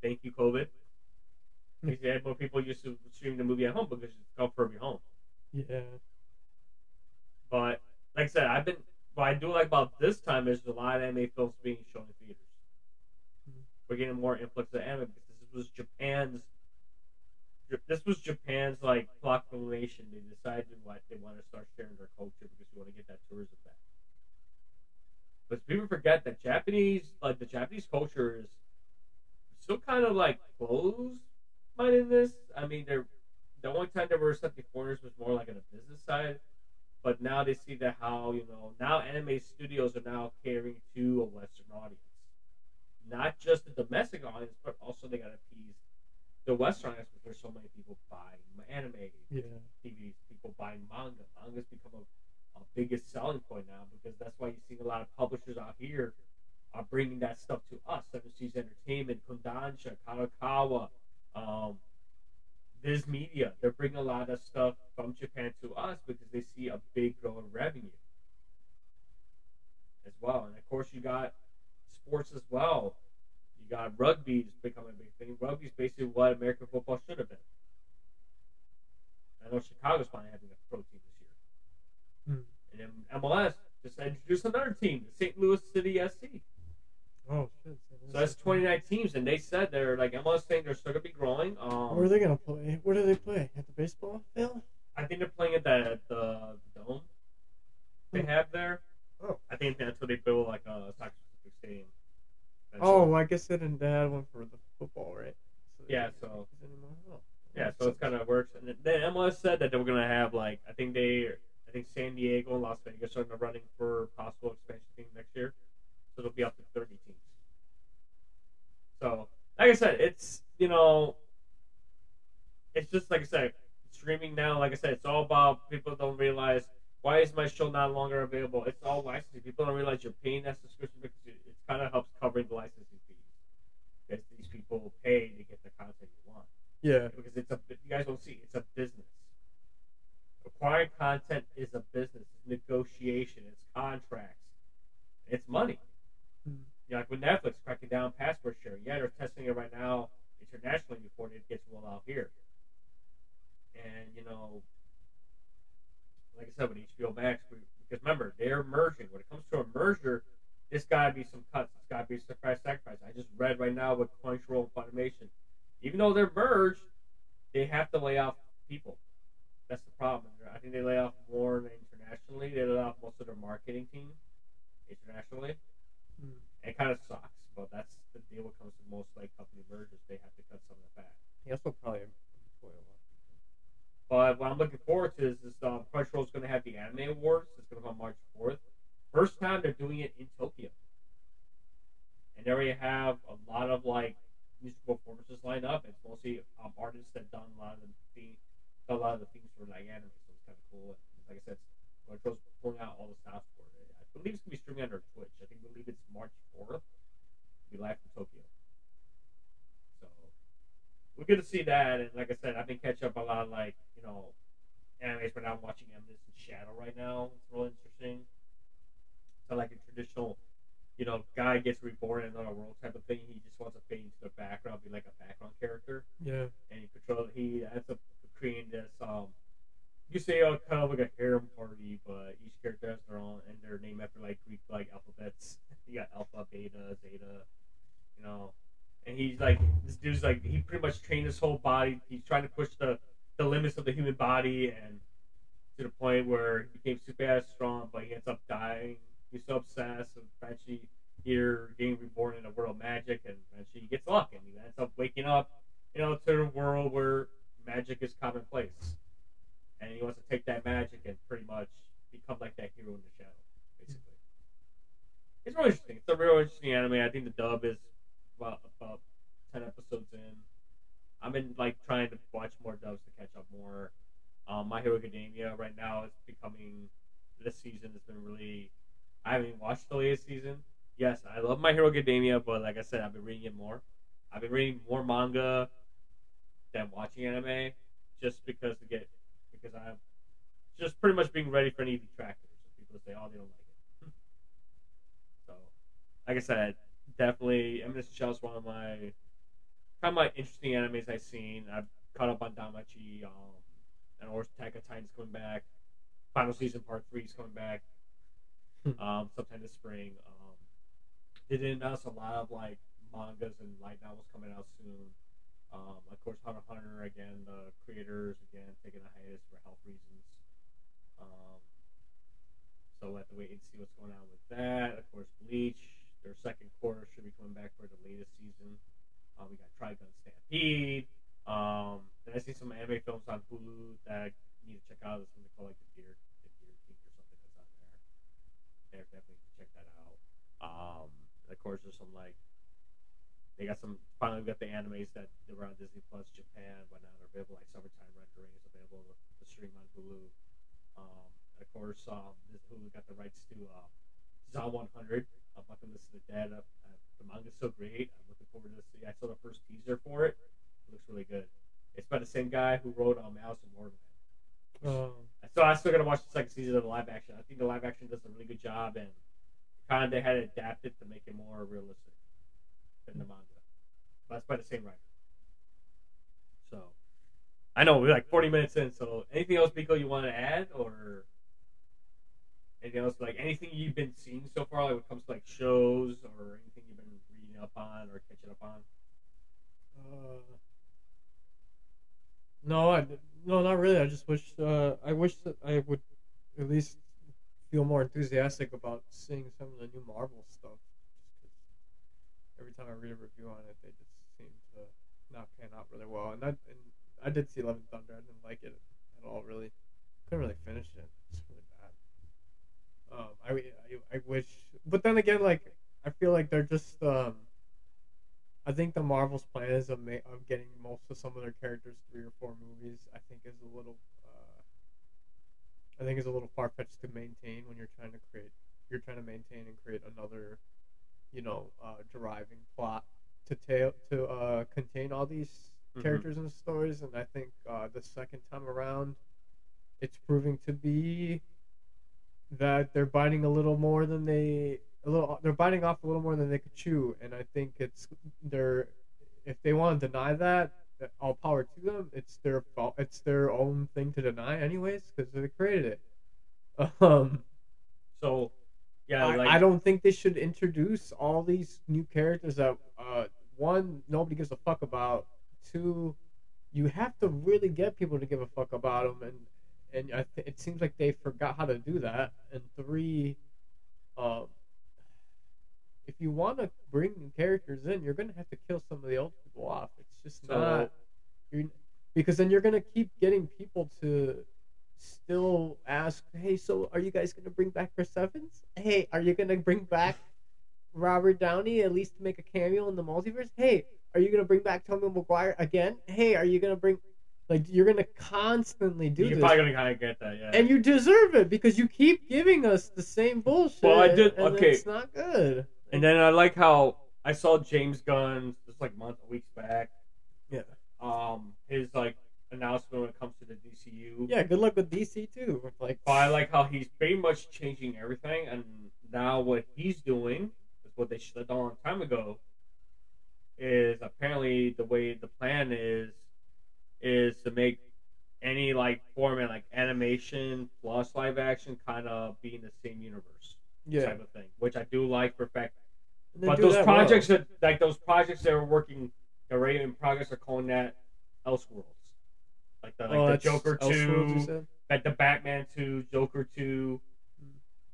Thank you, COVID. Because yeah, more people used to stream the movie at home because it's comfort of your home. Yeah. But like I said, I've been what I do like about this time is a lot of anime films being shown in theaters. Mhm. We're getting more influx of anime because this was Japan's. This was Japan's like proclamation. They decided what they want to start sharing their culture because we want to get that tourism back. But people forget that Japanese, like the Japanese culture, is still kind of like closed mindedness. I mean, they're the only time they were accepting foreigners was more like on the business side. But now they see that how you know now anime studios are now catering to a Western audience. not just the domestic audience, but also they got to appease the Western audience because there's so many people buying anime, Yeah. TVs, people buying manga. Manga's become a, a biggest selling point now because that's why you see a lot of publishers out here are bringing that stuff to us. Seven Seas Entertainment, Kodansha, Kadokawa, um, Viz Media. They're bringing a lot of stuff from Japan to us because they see a big growth growing revenue as well. And of course, you got sports as well. You got rugby's becoming a big thing. Rugby's basically what American football should have been. I know Chicago's finally having a pro team this year. Hmm. And then MLS just introduced another team, the St. Louis City SC. Oh shit. So that's 29 teams, and they said they're like MLS saying they're still gonna be growing. Um, Where are they gonna play? Where do they play? At the baseball field? I think they're playing at the the, dome they have there. Oh. I think that's where they build like a soccer stadium. That's Oh, I guess they didn't. Had one for the football, right? So Yeah, so-. Oh. yeah, so it kind of works. And then MLS said that they were gonna have like I think they I think San Diego and Las Vegas are in the running for possible expansion team next year, so it'll be up to 30 teams. So, like I said, it's you know, it's just like I said, streaming now. Like I said, it's all about people don't realize why is my show not longer available. It's all licensing. People don't realize you're paying that subscription because it, it kind of helps covering the licensing fees. Because these people pay to get the content you want Yeah. because it's a you guys don't see it's a business. Acquiring content is a business. It's negotiation. It's contracts. It's money. You know, like with Netflix cracking down password sharing. Yeah, they're testing it right now internationally before it gets rolled out here. And you know, like I said with HBO Max, we, because remember they're merging. When it comes to a merger, there's got to be some cuts. It's got to be some price sacrifice. I just read right now with Crunchyroll and Funimation even though they're merged, they have to lay off people. That's the problem. I think they lay off more internationally. They lay off most of their marketing team internationally. Hmm. It kind of sucks, but that's the deal when it comes to most like company mergers. They have to cut some of the fat. He also probably employ a lot. But what I'm looking forward to is this um, is going to have the Anime Awards. It's going to come March 4th. First time they're doing it in Tokyo. And they already have a lot of like musical performances lined up. It's mostly um, artists that done a lot of the theme, a lot of the themes for like anime, so it's kind of cool. And like I said, Crunchyroll's pulling out all the stops for it. I believe it's going to be streaming under Twitch. I think we believe it's March 4th. It'll be live from Tokyo. So we're going to see that. And like I said, I've been catching up a lot of like you know animes. But I'm watching Eminence in Shadow right now. It's really interesting. So like a traditional, you know, guy gets reborn in another world type of thing. He just wants to fade into the background, be like a background character, Yeah. and he controls, He ends up creating this. Um, you say oh, kind of like a harem party, but each character has their own, and they're named after like Greek like alphabets. *laughs* You got Alpha, Beta, Zeta, you know. And he's like, this dude's like, he pretty much trained his whole body. He's trying to push the the limits of the human body, and to the point where he became super ass strong, but he ends up dying. He's so obsessed, and eventually here getting reborn in a world of magic, and eventually he gets luck, and he ends up waking up, you know, to a world where magic is commonplace, and he wants to take that magic and pretty much become like that hero in the shadow, basically. It's really interesting. It's a real interesting anime. I think the dub is about about ten episodes in. I've been like trying to watch more dubs to catch up more. Um, My Hero Academia right now is becoming this season has been really. I haven't even watched the latest season. Yes, I love My Hero Academia, but like I said, I've been reading it more. I've been reading more manga than watching anime, just because to get because I'm just pretty much being ready for any detractors. So people say, "Oh, they don't like it." *laughs* so, like I said, definitely, Eminence Shell is one of my kind of my interesting animes I've seen. I've caught up on DanMachi, um, and of course, Attack on Titan's coming back. Final season part three is coming back. um, sometime this spring. Um, they did announce a lot of like mangas and light novels coming out soon. Um, of course, Hunter Hunter again. The creators again taking a hiatus for health reasons. Um, so we'll have to wait and see what's going on with that. Of course, Bleach. Their second quarter should be coming back for the latest season. Um, we got Trigun Stampede. Um, then I see some anime films on Hulu that I need to check out. There's something called like the Deer, the Deer King or something that's on there. There, definitely check that out. Um, of course, there's some like They got some. Finally, we got the animes that they were on Disney Plus, Japan, now they're available. Like summertime rendering is available to, to stream on Hulu. Um, and of course, um, Hulu got the rights to uh, Zom 100. Uh, Bucket List of the Dead. Uh, uh, the manga's so great. I'm looking forward to see. I saw the first teaser for it. It looks really good. It's by the same guy who wrote um, Alice in Borderland. Um, So I'm still gonna watch the second season of the live action. I think the live action does a really good job, and kind of they had to adapt it to make it more realistic than the manga. That's by the same writer. So I know we're like 40 minutes in. So anything else, Biko, you want to add, or anything else like anything you've been seeing so far, like when it comes to like shows or anything you've been reading up on or catching up on? Uh, no, I no, not really. I just wish uh, I wish that I would at least feel more enthusiastic about seeing some of the new Marvel stuff. Every time I read a review on it, they just seem to not pan out really well. And I and I did see Love and Thunder. I didn't like it at all. Really, couldn't really finish it. It's really bad. Um, I, I I wish, but then again, like I feel like they're just um. I think the Marvel's plan is of, ma- of getting most of some of their characters three or four movies. I think is a little, uh, I think is a little far fetched to maintain when you're trying to create, you're trying to maintain and create another, you know, uh, driving plot to tail to uh, contain all these Mhm. characters and stories. And I think uh, the second time around, it's proving to be that they're biting a little more than they a little they're biting off a little more than they could chew and i think it's they're if they want to deny that that all power to them it's their fault it's their own thing to deny anyways because they created it *laughs* um So yeah, I, like I don't think they should introduce all these new characters that uh one nobody gives a fuck about. Two you have to really get people to give a fuck about them and and I th- it seems like they forgot how to do that. And three um if you want to bring new characters in you're gonna have to kill some of the old people off. It's just So- not because then you're gonna keep getting people to still ask, "Hey, so are you guys gonna bring back Chris Evans? Hey, are you gonna bring back Robert Downey at least to make a cameo in the multiverse? Hey, are you gonna bring back Tobey Maguire again? Hey, are you gonna bring like you're gonna constantly do you're this, probably gonna kind of get that, yeah. and you deserve it because you keep giving us the same bullshit. Well, I did- okay. it's not good. And then I like how I saw James Gunn just like months, weeks back. Yeah. Um, his like announcement when it comes to the DCU. yeah, good luck with DC too. Like, But I like how he's pretty much changing everything, and now what he's doing is what they should have done a long time ago. Is apparently the way the plan is is to make any like format like animation plus live action kind of be in the same universe yeah, type of thing, which I do like for fact. But those that well. projects that like those projects that are working, already in progress, are calling that Elseworlds, like the like Oh, the Joker two, like the Batman two, Joker two,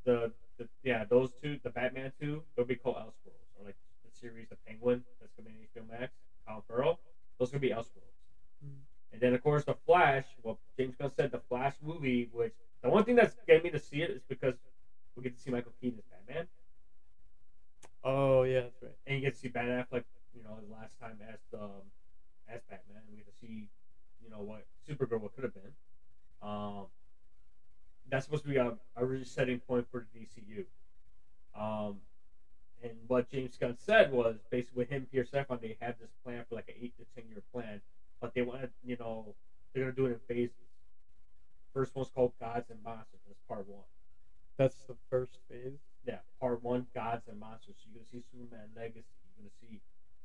the, the yeah those two, the Batman two, they'll be called Elseworlds, or like the series The Penguin that's coming to HBO Max, Colin Farrell, those gonna be Elseworlds. Hmm. And then of course the Flash, well James Gunn said the Flash movie, which the one thing that's getting me to see it is because we get to see Michael Keaton as Batman. Oh yeah, that's right. and you get to see Ben Affleck, you know, his last time as um, as Batman. We get to see, you know, what Supergirl what could have been. Um, that's supposed to be a, a resetting point for the DCU. Um, and what James Gunn said was basically with him, Peter Safran, they have this plan for like an eight to ten year plan, but they want to, you know, they're gonna do it in phases. First one's called Gods and Monsters. That's part one. That's the first phase. Yeah, part one, Gods and Monsters. So you're gonna see Superman Legacy. You're gonna see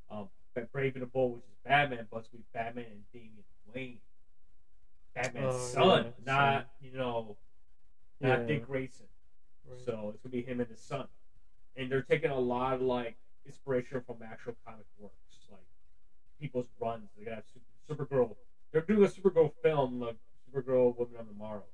um, Brave and the Bold, which is Batman, but it's gonna be Batman and Damian Wayne. Batman's Oh, son, yeah, not you know, not Yeah. Dick Grayson. Right. So it's gonna be him and his son, and they're taking a lot of like inspiration from actual comic works, like people's runs. They got Super, Supergirl. They're doing a Supergirl film, like Supergirl Woman of Tomorrow,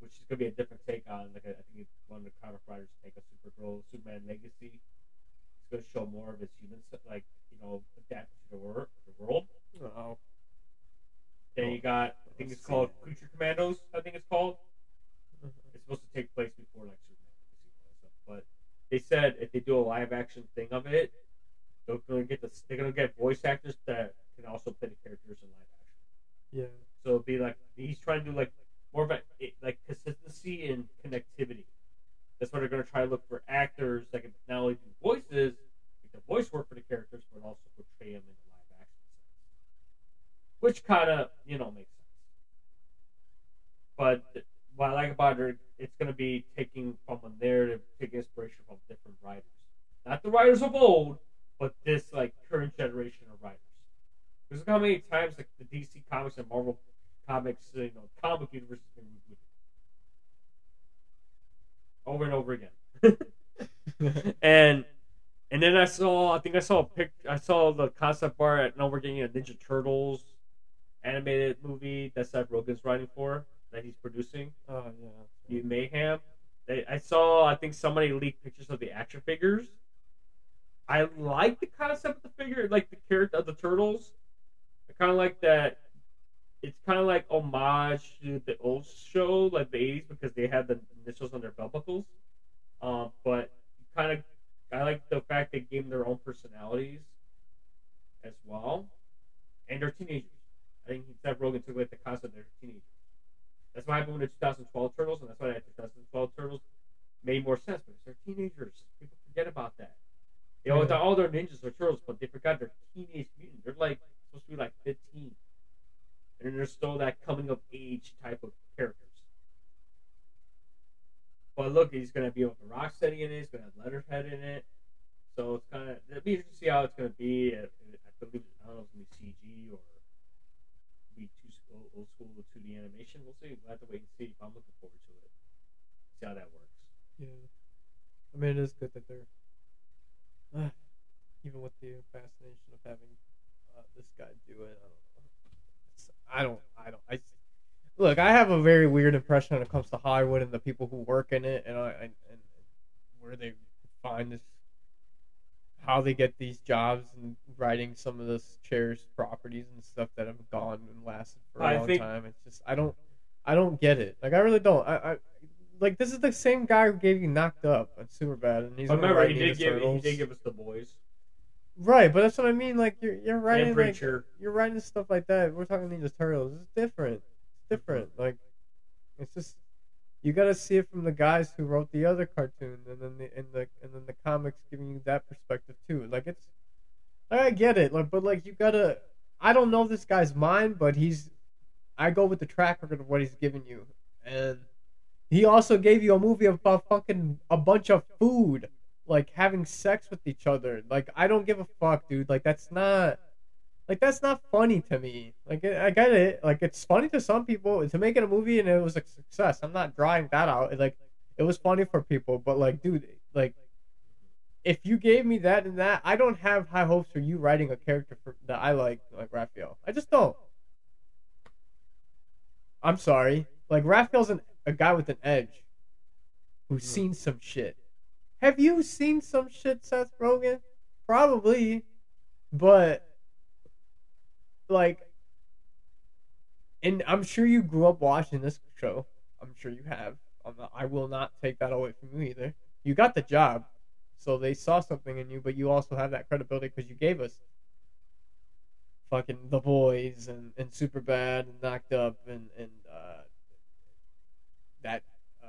which is gonna be a different take on. Like I think it's one of the comic writers take a Supergirl Superman Legacy. It's gonna show more of his human stuff, like know, adapt to the world. The world. Oh. Then you got, I think Let's it's called see. Creature Commandos. I think it's called. Mhm. It's supposed to take place before like Superman Legacy and all that stuff. But they said if they do a live action thing of it, they're gonna get the they're gonna get voice actors that can also play the characters in live action. Yeah. So it'll be like he's trying to do like more of a like consistency and connectivity. That's what they're gonna try to look for actors that can not only do voices, the voice work for the characters, but also portray them in the live action sense. Which kind of you know makes sense. But what I like about it, it's gonna be taking from a narrative, taking inspiration from different writers, not the writers of old, but this like current generation of writers. Because how many times like the DC comics and Marvel comics, you know, comic universe has been rebooted over and over again. *laughs* and and then I saw, I think I saw a pic, I saw the concept art at now we're getting a Ninja Turtles animated movie that Seth Rogen's writing for that he's producing. oh yeah. The Mayhem. They, I saw, I think somebody leaked pictures of the action figures. I like the concept of the figure, like the character of the turtles. I kind of like that. It's kind of like homage to the old show, like the '80s, because they had the initials on their belt buckles. Um, but kind of, I like the fact they gave them their own personalities as well, and they're teenagers. I think Seth Rogen took away the concept they're teenagers. That's what happened with the 2012 Turtles, and that's why I had the 2012 Turtles made more sense because they're teenagers. People forget about that. They Yeah. thought, oh, they're ninjas or turtles, but they forgot they're teenage mutants. They're like supposed to be like 15, and they're still that coming of age type of characters. But look, he's gonna be with a Rocksteady in it. He's gonna have Leatherhead in it. So it's kind of it'll be interesting to see how it's gonna be. I I believe I don't know if it's gonna be CG or be too old, old school to the animation. We'll see. We'll have to wait and see. But I'm looking forward to it. See how that works. Yeah. I mean, it is good that they're, uh, even with the fascination of having uh, this guy do it. I don't know. It's, I don't. I don't. I look. I have a very weird impression when it comes to Hollywood and the people who work in it, and I and, where they find this, how they get these jobs and writing some of this cherished properties and stuff that have gone and lasted for a I long think- time. It's just I don't. I don't get it. Like I really don't. I, I like this is the same guy who gave you knocked up on Superbad, and he's gonna remember, he did give he did give us the boys right, but that's what I mean. Like you're you're writing like you're writing stuff like that. We're talking Ninja Turtles. It's different. Different. Like it's just you got to see it from the guys who wrote the other cartoon, and then the and the and then the comics giving you that perspective too. Like it's I get it. Like, but like you gotta. I don't know this guy's mind, but he's. I go with the track record of what he's given you, and he also gave you a movie about fucking a bunch of food, like having sex with each other. Like I don't give a fuck, dude. Like that's not. Like that's not funny to me. Like I get it. Like it's funny to some people to make it a movie and it was a success. I'm not drawing that out. Like it was funny for people, but like, dude, like if you gave me that and that, I don't have high hopes for you writing a character for, that I like, like Raphael. I just don't. I'm sorry. Like Raphael's an, a guy with an edge, who's Hmm. seen some shit. Have you seen some shit, Seth Rogen? Probably, but like, and I'm sure you grew up watching this show. I'm sure you have. I'm not, I will not take that away from you either. You got the job, so they saw something in you, but you also have that credibility because you gave us fucking The Boys and, and Super Bad and Knocked Up and and uh, that uh,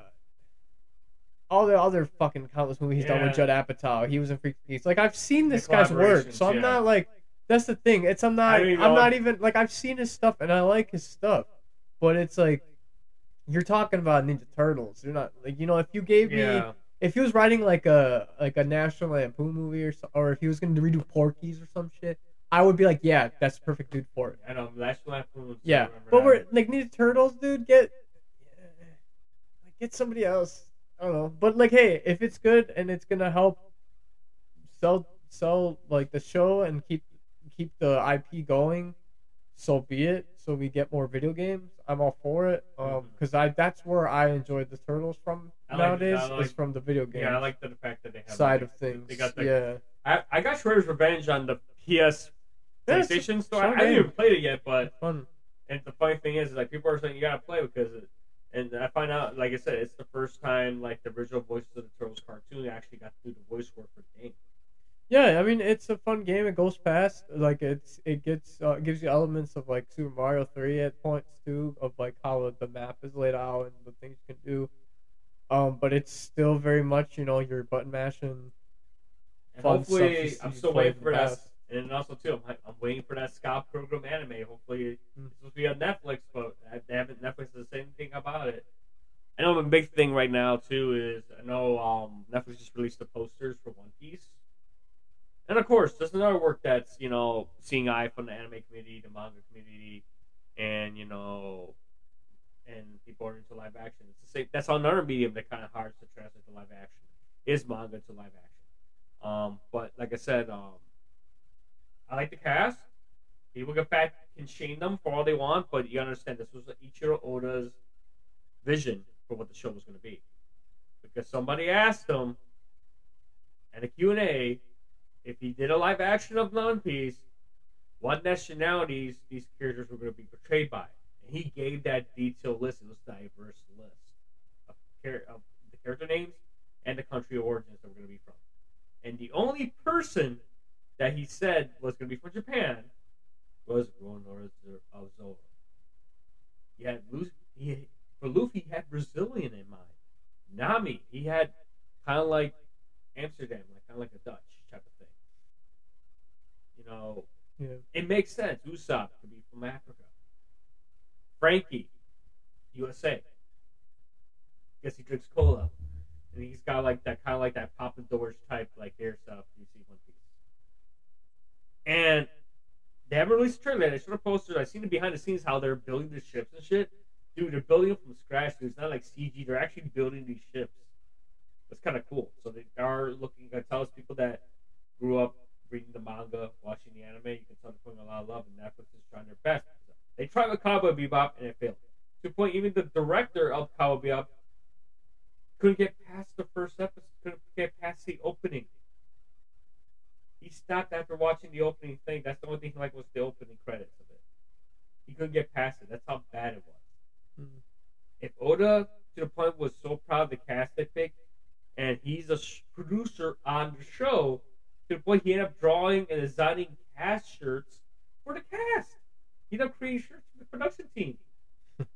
all the other fucking countless movies he's done with Judd Apatow. He was in Freak Geeks. Like I've seen The this guy's work, so I'm yeah. not like that's the thing. It's I'm not I'm not even like I've seen his stuff and I like his stuff, but it's like you're talking about Ninja Turtles. You're not like you know if you gave me if he was writing like a like a National Lampoon movie or so, or if he was going to redo Porky's or some shit, I would be like, yeah, that's the perfect dude for it. I know what happened. Yeah, but we're like Ninja Turtles, dude. Get like get somebody else. I don't know, but like, hey, if it's good and it's gonna help sell sell like the show and keep keep the IP going, so be it. So we get more video games. I'm all for it. Um, because I that's where I enjoyed the Turtles from I like- nowadays I like- is from the video game yeah, I like the fact that they have side like, of things. They got the, yeah, I, I got Shredder's Revenge on the PS Yeah, it's PlayStation a fun I, I game. even play it yet, but fun. and the funny thing is, is like people are saying you gotta play because, it, and I find out, like I said, it's the first time like the original voices of the Turtles cartoon actually got to do the voice work for the game. Yeah, I mean it's a fun game. It goes fast. Like it's it gets uh, gives you elements of like Super Mario Three at points too, of like how the map is laid out and the things you can do. Um, but it's still very much you know you're button mashing. And hopefully, I'm still waiting for that. And also too, I'm, I'm waiting for that Scott Pilgrim anime. Hopefully, Mm. it's supposed to be on Netflix, but they haven't. Netflix is the same thing about it. I know a big thing right now too is I know um, Netflix just released the posters for One Piece, and of course, there's another work that's you know seeing eye from the anime community, the manga community, and you know, and people are into live action. It's the same. That's another medium that kind of hard to translate to live action is manga to live action. Um, but like I said, um, I like the cast. People get back can shame them for all they want, but you understand this was Ichiro Oda's vision for what the show was going to be. Because somebody asked him at a Q&A if he did a live action of One Piece, what nationalities these characters were going to be portrayed by. And he gave that detailed list. A diverse list of, char- of the character names and the country of origins that were going to be from. And the only person that he said was going to be from Japan was Roronoa Zoro. He had he, for Luffy, he had Brazilian in mind. Nami, he had kind of like Amsterdam, like kind of like a Dutch of. You know, Yeah. it makes sense. Usopp could be from Africa. Franky, USA. Guess he drinks cola, and he's got like that kind of like that Papa type like hair stuff you see One Piece. And they haven't released a trailer. They showed a poster. I've seen the behind the scenes how they're building the ships and shit. Dude, they're building them from scratch. Dude. It's not like CG. They're actually building these ships. That's kind of cool. So they are looking. I tell us people that grew up reading the manga, watching the anime. You can tell they're putting a lot of love, and Netflix is trying their best. They tried with Cowboy Bebop, and it failed. To the point, even the director of Cowboy Bebop couldn't get past the first episode. Couldn't get past the opening. He stopped after watching the opening thing. That's the only thing he liked was the opening credits of it. He couldn't get past it. That's how bad it was. Mhm. If Oda, to the point, was so proud of the cast they picked, and he's a producer on the show, to the point he ended up drawing and designing cast shirts for the cast. He ended up creating shirts for the production team. *laughs* if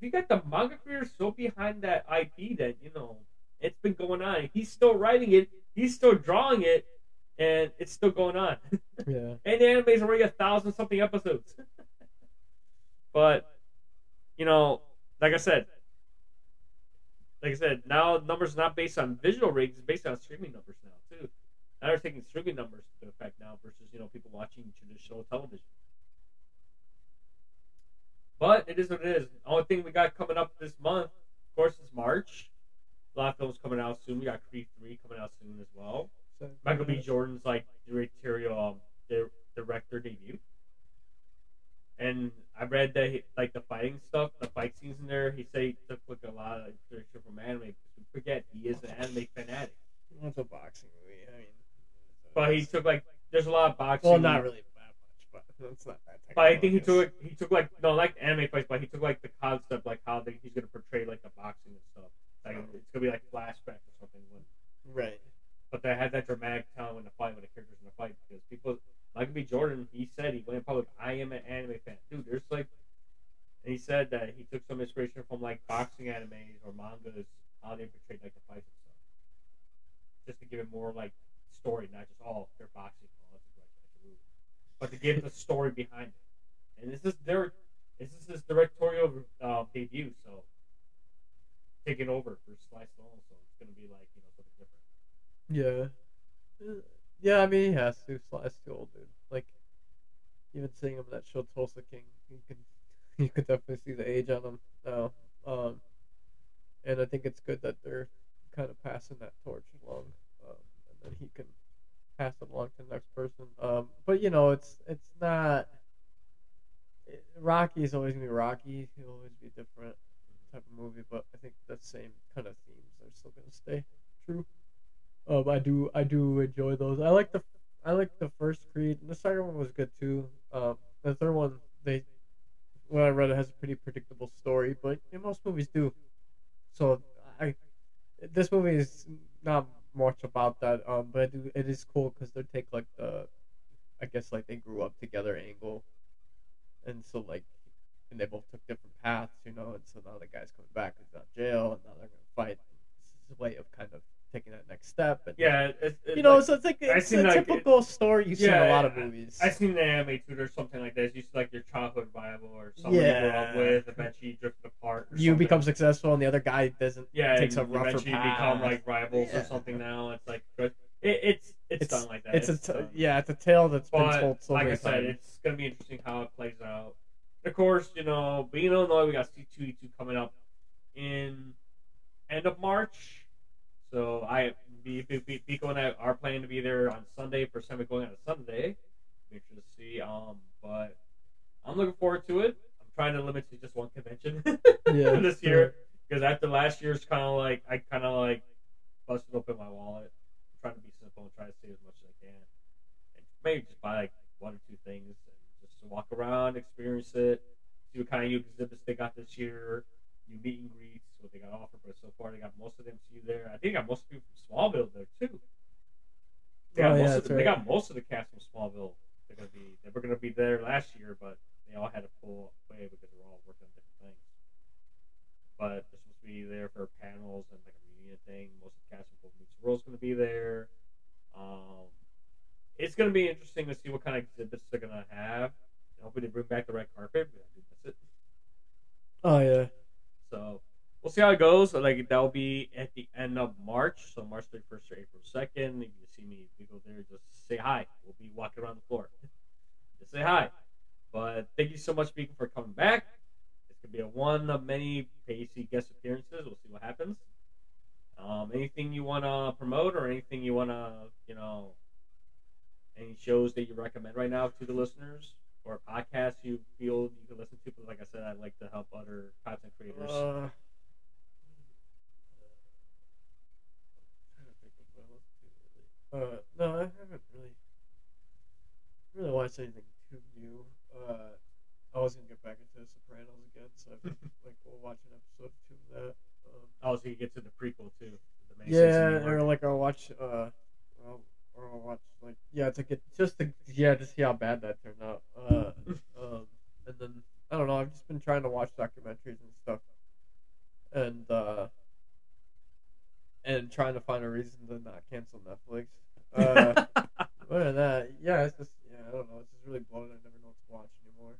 you got the manga creator so behind that IP that, you know, it's been going on. He's still writing it, he's still drawing it, and it's still going on. *laughs* Yeah. and the anime's already a thousand something episodes. *laughs* but you know, like I said, like I said, now numbers are not based on visual ratings, it's based on streaming numbers now too. Now they're taking streaming numbers into effect now versus you know people watching traditional television. But it is what it is. The only thing we got coming up this month, of course, is March. A lot of films coming out soon. We got Creed three coming out soon as well. So, Michael B. Jordan's like directorial um, di- director debut. And I read that he, like the fighting stuff, the fight scenes in there. He said he took like a lot of inspiration from anime. Because we forget he is an anime fanatic. It's a boxing movie. I mean, But he took like there's a lot of boxing. well, not really that much, but it's not that. But I think he took he took like no like anime fights, but he took like the concept like how they, he's gonna portray like the boxing and stuff. Like oh. it's gonna be like flashback or something. When, Right. but they had that dramatic tone when the fight when the characters in the fight because people Michael B. Jordan he said he went in public I am an anime fan dude there's like and he said that he took some inspiration from like boxing animes or mangas how they portrayed like the fights and stuff just to give it more like story not just all they're boxing movie. but to give the story behind it and this is their this is his directorial uh, debut so taking over for Sly Stallone so it's gonna be like you know something different. Yeah. Uh, Yeah, I mean he has to. Sly's too old, dude. Like even seeing him in that show Tulsa King, you can *laughs* you could definitely see the age on him now. Um, and I think it's good that they're kind of passing that torch along, then he can pass it along to the next person. Um, but you know, it's it's not. It, is always gonna be Rocky. He'll always be a different type of movie, but I think the same kind of themes are still gonna stay true. Um, I do I do enjoy those. I like the I like the first Creed. The second one was good too. Um, the third one they when I read it has a pretty predictable story, but most movies do. So I this movie is not much about that. Um, but it, is cool because they take like the, I guess like they grew up together angle, and so like, and they both took different paths, you know. And so now the guy's coming back, he's out of jail, and now they're gonna fight. This is a way of kind of taking that next step. And, Yeah, it's, it's you know, like- so it's like it's a like, it- typical story you see in a lot of movies. I have seen the anime tutor or something like this. You see like your childhood rival or someone you grew up with, eventually drifted apart. You something. become successful, and the other guy doesn't. yeah, takes a rougher eventually path. become like rivals Yeah. or something. Now it's like. It, it's, it's It's- done like that. It's a t- done. yeah, it's a tale that's been told so like I said, times. it's gonna be interesting how it plays out. Of course, you know, being in Illinois, we got C two E two coming up in end of March. So I, Pico and I are planning to be there on Sunday. First time we're going on a Sunday. Be interested to see. Um, but I'm looking forward to it. I'm trying to limit to just one convention *laughs* Yeah. this year because after last year's kind of like I kind of like busted open my wallet. I'm trying to be simple and try to save as much as I can, and maybe just buy like one or two things and just to walk around, experience it, see what kind of new exhibits they got this year, new meet and greets, what they got offered. But so far, they got most of them MCU there. I think they got most of people from Smallville there too. They got, Oh, yeah, most, of the, they got most of the cast from Smallville. They're gonna be they were gonna be there last year, but they all had to pull away because they were all working on different things. But they're supposed to be there for panels and like a reunion thing. Most of the cast from Boy Meets the World's gonna be there. Um, it's gonna be interesting to see what kind of exhibits they're gonna have. Hopefully they bring back the red carpet. but I do miss it. Oh yeah. So we'll see how it goes. Like that'll be at the end of March, so March thirty first or April second. If you see me, if you go there. Just say hi. We'll be walking around the floor. *laughs* just say hi. But thank you so much, Beacon, for coming back. It's gonna be a one of many Pacey guest appearances. We'll see what happens. Um, anything you want to promote or anything you want to, you know, any shows that you recommend right now to the listeners or podcasts you feel you can listen to? But like I said, I like to help other content creators. Uh, uh, no, I haven't really really watched anything too new. Uh, I was gonna get back into The Sopranos again, so I've been, *laughs* like we'll watch an episode two of that. Um, Oh, so you get to the prequel too. The Mason yeah, or like I'll watch uh, I'll, or I'll watch like yeah to get just to yeah to see how bad that turned out. Uh, *laughs* um, and then I don't know. I've just been trying to watch documentaries and stuff, and uh, and trying to find a reason to not cancel Netflix. Uh, *laughs* other than that, yeah, it's just yeah, I don't know. It's just really bloated. I never know what to watch anymore.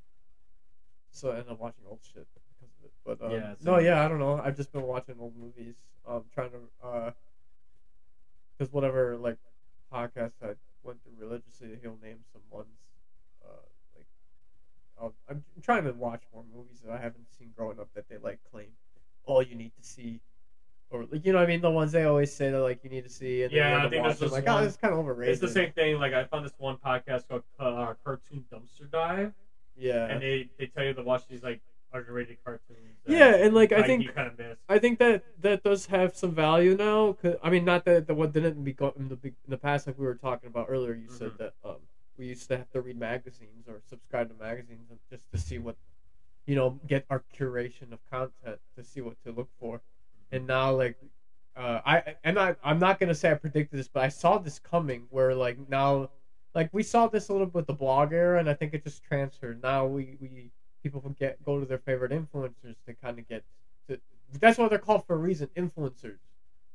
So I end up watching old shit because of it. But um, Yeah, no, yeah, I don't know. I've just been watching old movies. Um, trying to uh, because whatever like podcast I went through religiously, he'll name some ones. Uh, like I'll, I'm trying to watch more movies that I haven't seen growing up that they like claim all you need to see. Or you know what I mean the ones they always say that like you need to see and Yeah, I think watch them. this like oh one- it's kind of overrated. it's the same thing. Like I found this one podcast called uh, Cartoon Dumpster Dive, Yeah, and they, they tell you to watch these like underrated cartoons. Yeah, and, like, I think- kind of miss. I think that that does have some value now. 'cause- I mean, not that the what didn't be in the in the past, like we were talking about earlier. You said Mhm. that um, we used to have to read magazines or subscribe to magazines just to see what, you know, get our curation of content to see what to look for. And now, like, uh, I I'm not I'm not gonna say I predicted this, but I saw this coming. Where like now, like we saw this a little bit with the blog era, and I think it just transferred. Now we we people can get go to their favorite influencers to kind of get to, that's why they're called for a reason influencers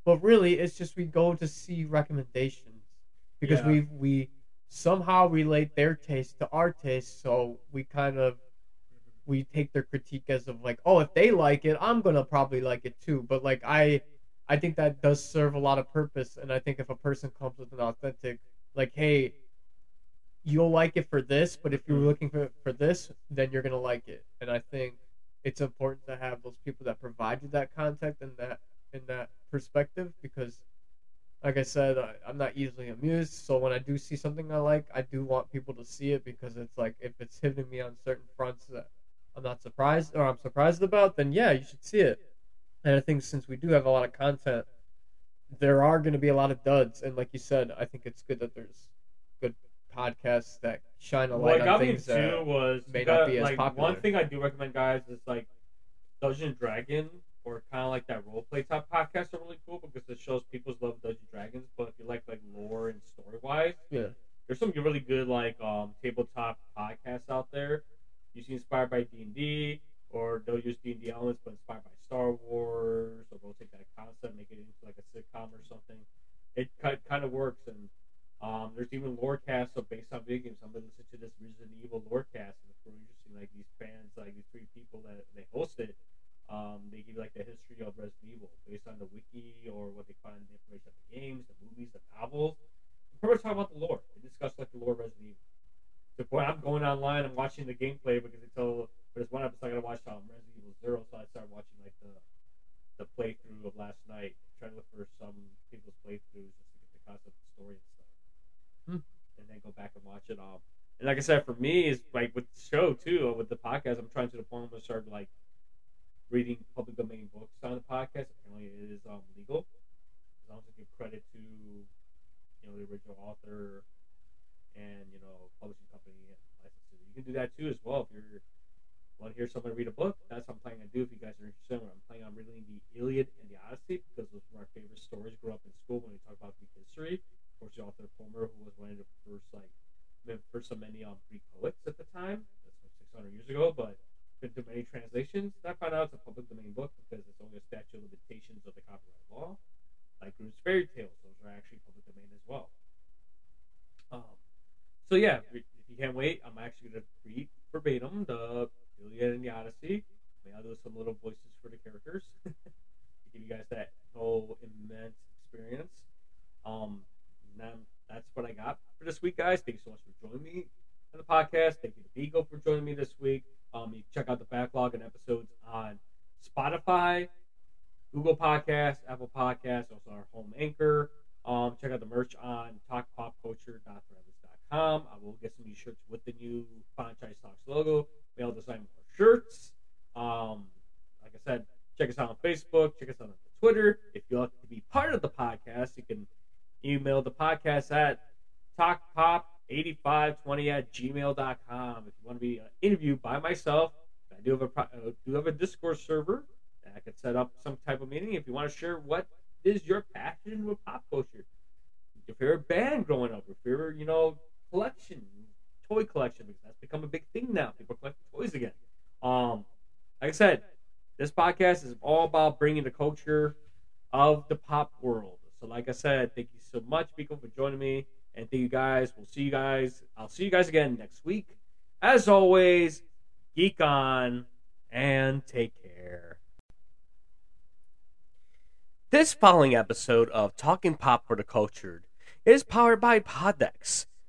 but really it's just we go to see recommendations because Yeah. we we somehow relate their taste to our taste so we kind of we take their critique as of like oh if they like it i'm gonna probably like it too. But like i i think that does serve a lot of purpose and i think if a person comes with an authentic like hey you'll like it for this but if you're looking for, for this then you're gonna like it. And i think it's important to have those people that provide you that content and that in that perspective because like i said I, i'm not easily amused. So when i do see something i like i do want people to see it because it's like if it's hitting me on certain fronts that i'm not surprised or i'm surprised about then yeah you should see it and i think since we do have a lot of content there are going to be a lot of duds and like you said i think it's good that there's good podcasts that shine a What light on got me things too that was may you not be as like popular. one thing I do recommend, guys, is like Dungeon Dragon. or kind of like that role play type podcasts are really cool because it shows people's love of Dungeons Dragons. But if you like like lore and story wise, Yeah. there's some really good like um tabletop podcasts out there. Usually inspired by D and D, or they'll use D and D elements but inspired by Star Wars, or they'll take that concept, make it into like a sitcom or something. It kind of works, and um, there's even lore casts so based on video games. I'm gonna listen to this Resident Evil lore cast, and it's really interesting. Like these fans, like these three people that they hosted, um, they give like the history of Resident Evil based on the wiki or what they find the information of the games, the movies, the novels. Much talk about the lore. They discuss like the lore of Resident Evil. The point I'm going online and watching the gameplay because but it's one episode I gotta watch um, Resident Evil Zero, so I started watching like the the playthrough of last night, trying to look for some people's playthroughs just to get the concept of the story and stuff. Hmm. And then go back and watch it all. And like I said, for me, is like with the show too, with the podcast, I'm trying to the point where I start like reading public domain books on the podcast. Apparently, it is um, legal as long as I give credit to you know the original author and you know publishing company and licenses. You can do that too as well if you're want to hear someone read a book. That's what I'm planning to do. If you guys are interested, I'm planning on reading the Iliad and the Odyssey because those were my favorite stories. Grew up in school when we talk about Greek history. Of course, the author Homer, who was one of the first like first of many um, Greek poets at the time. That's like 600 years ago, but been to many translations. I found out it's a public domain book because it's only a statute of limitations of the copyright law. Like Grimm's fairy tales, those are actually public domain as well. Um, so yeah, if you can't wait, I'm actually gonna read verbatim the Iliad and the Odyssey. Maybe I'll do some little voices for the characters *laughs* to give you guys that whole immense experience. Um, that's what I got for this week, guys. Thank you so much for joining me on the podcast. Thank you to Vigo for joining me this week. Um, you can check out the backlog and episodes on Spotify, Google Podcasts, Apple Podcasts, also our home anchor. Um, check out the merch on talkpopculture.threadless.com. I will get some new shirts with the new Franchise Talks logo. I'll design more shirts. Um, like I said, check us out on Facebook. Check us out on Twitter. If you'd like to be part of the podcast, you can email the podcast at talkpop8520 at gmail.com. If you want to be uh, interviewed by myself, I do have a uh, do have a Discord server that I could set up some type of meeting. If you want to share what is your passion with pop culture, your favorite band growing up, your favorite you know collection, toy collection, because that's become a big thing now. People collect toys again. Um, like I said, this podcast is all about bringing the culture of the pop world. So, like I said, thank you so much, Vico, for joining me. And thank you guys. We'll see you guys. I'll see you guys again next week. As always, geek on and take care. This following episode of Talking Pop for the Cultured is powered by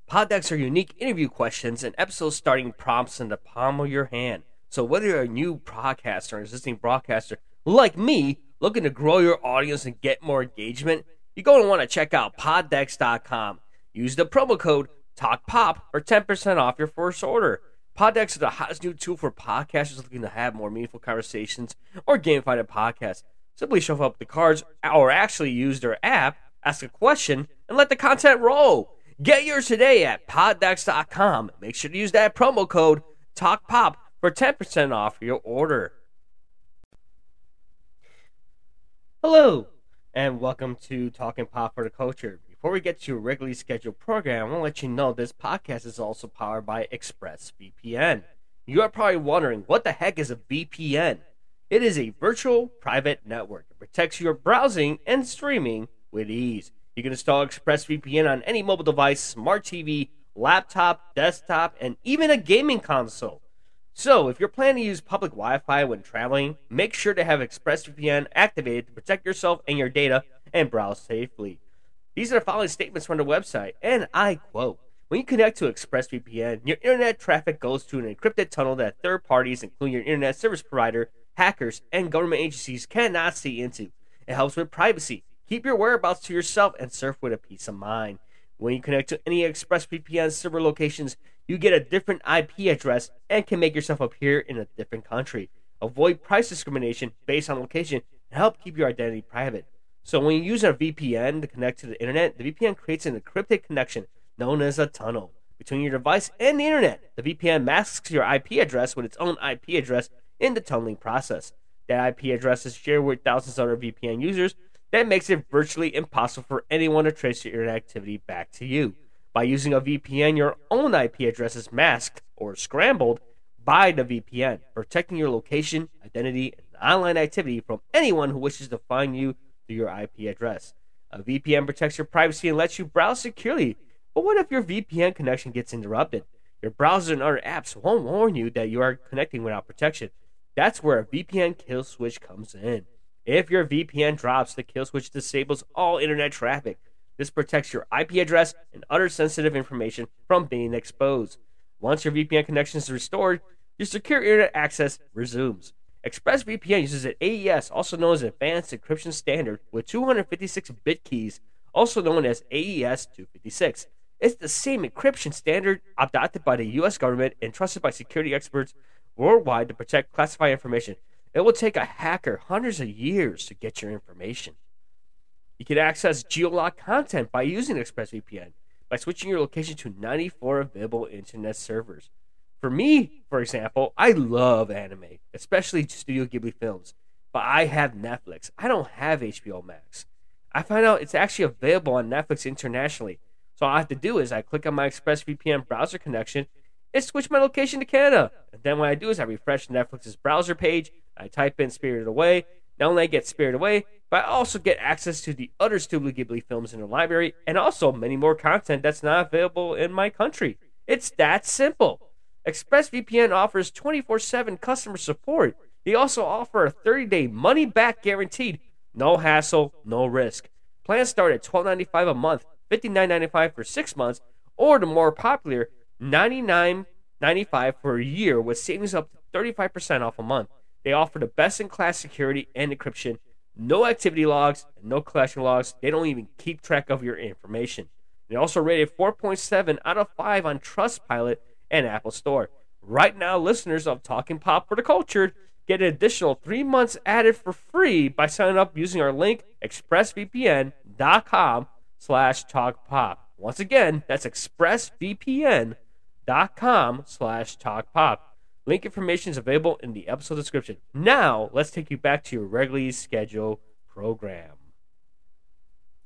PodDecks. PodDecks are unique interview questions and episode starting prompts in the palm of your hand. So whether you're a new broadcaster or an existing broadcaster like me, looking to grow your audience and get more engagement, you're going to want to check out poddecks.com. Use the promo code TALKPOP for 10% off your first order. PodDecks is the hottest new tool for podcasters looking to have more meaningful conversations or gamified a podcast. Simply show up the cards or actually use their app, ask a question, and let the content roll. Get yours today at poddecks.com. Make sure to use that promo code TALKPOP for 10% off your order. Hello, and welcome to Talking Pop for the Culture. Before we get to your regularly scheduled program, I want to let you know this podcast is also powered by ExpressVPN. You are probably wondering, what the heck is a VPN? It is a virtual private network that protects your browsing and streaming with ease. You can install ExpressVPN on any mobile device, smart TV, laptop, desktop, and even a gaming console. So, if you're planning to use public Wi Fi when traveling, make sure to have ExpressVPN activated to protect yourself and your data and browse safely. These are the following statements from the website, and I quote When you connect to ExpressVPN, your internet traffic goes to an encrypted tunnel that third parties, including your internet service provider, hackers, and government agencies, cannot see into. It helps with privacy. Keep your whereabouts to yourself and surf with a peace of mind. When you connect to any ExpressVPN server locations, you get a different IP address and can make yourself appear in a different country. Avoid price discrimination based on location and help keep your identity private. So when you use a VPN to connect to the internet, the VPN creates an encrypted connection known as a tunnel between your device and the internet. The VPN masks your IP address with its own IP address in the tunneling process. That IP address is shared with thousands of other VPN users. That makes it virtually impossible for anyone to trace your internet activity back to you. By using a VPN, your own IP address is masked or scrambled by the VPN, protecting your location, identity, and online activity from anyone who wishes to find you through your IP address. A VPN protects your privacy and lets you browse securely. But what if your VPN connection gets interrupted? Your browser and other apps won't warn you that you are connecting without protection. That's where a VPN kill switch comes in. If your VPN drops, the kill switch disables all internet traffic. This protects your IP address and other sensitive information from being exposed. Once your VPN connection is restored, your secure internet access resumes. ExpressVPN uses an AES, also known as Advanced Encryption Standard, with 256 bit keys, also known as AES 256. It's the same encryption standard adopted by the US government and trusted by security experts worldwide to protect classified information. It will take a hacker hundreds of years to get your information. You can access geolocked content by using ExpressVPN by switching your location to 94 available internet servers. For me, for example, I love anime, especially Studio Ghibli films, but I have Netflix. I don't have HBO Max. I find out it's actually available on Netflix internationally. So all I have to do is I click on my ExpressVPN browser connection and switch my location to Canada. And then what I do is I refresh Netflix's browser page, I type in Spirited Away. Not only I get Spirited Away, but I also get access to the other Studio Ghibli films in the library and also many more content that's not available in my country. It's that simple. ExpressVPN offers 24 7 customer support. They also offer a 30 day money back guaranteed. No hassle, no risk. Plans start at $12.95 a month, $59.95 for six months, or the more popular $99.95 for a year with savings up to 35% off a month. They offer the best in class security and encryption, no activity logs, and no collection logs. They don't even keep track of your information. They also rated 4.7 out of 5 on Trustpilot and Apple Store. Right now, listeners of Talking Pop for the Cultured get an additional three months added for free by signing up using our link expressvpn.com slash talkpop. Once again, that's expressvpn.com slash talkpop. Link information is available in the episode description. Now, let's take you back to your regularly scheduled program.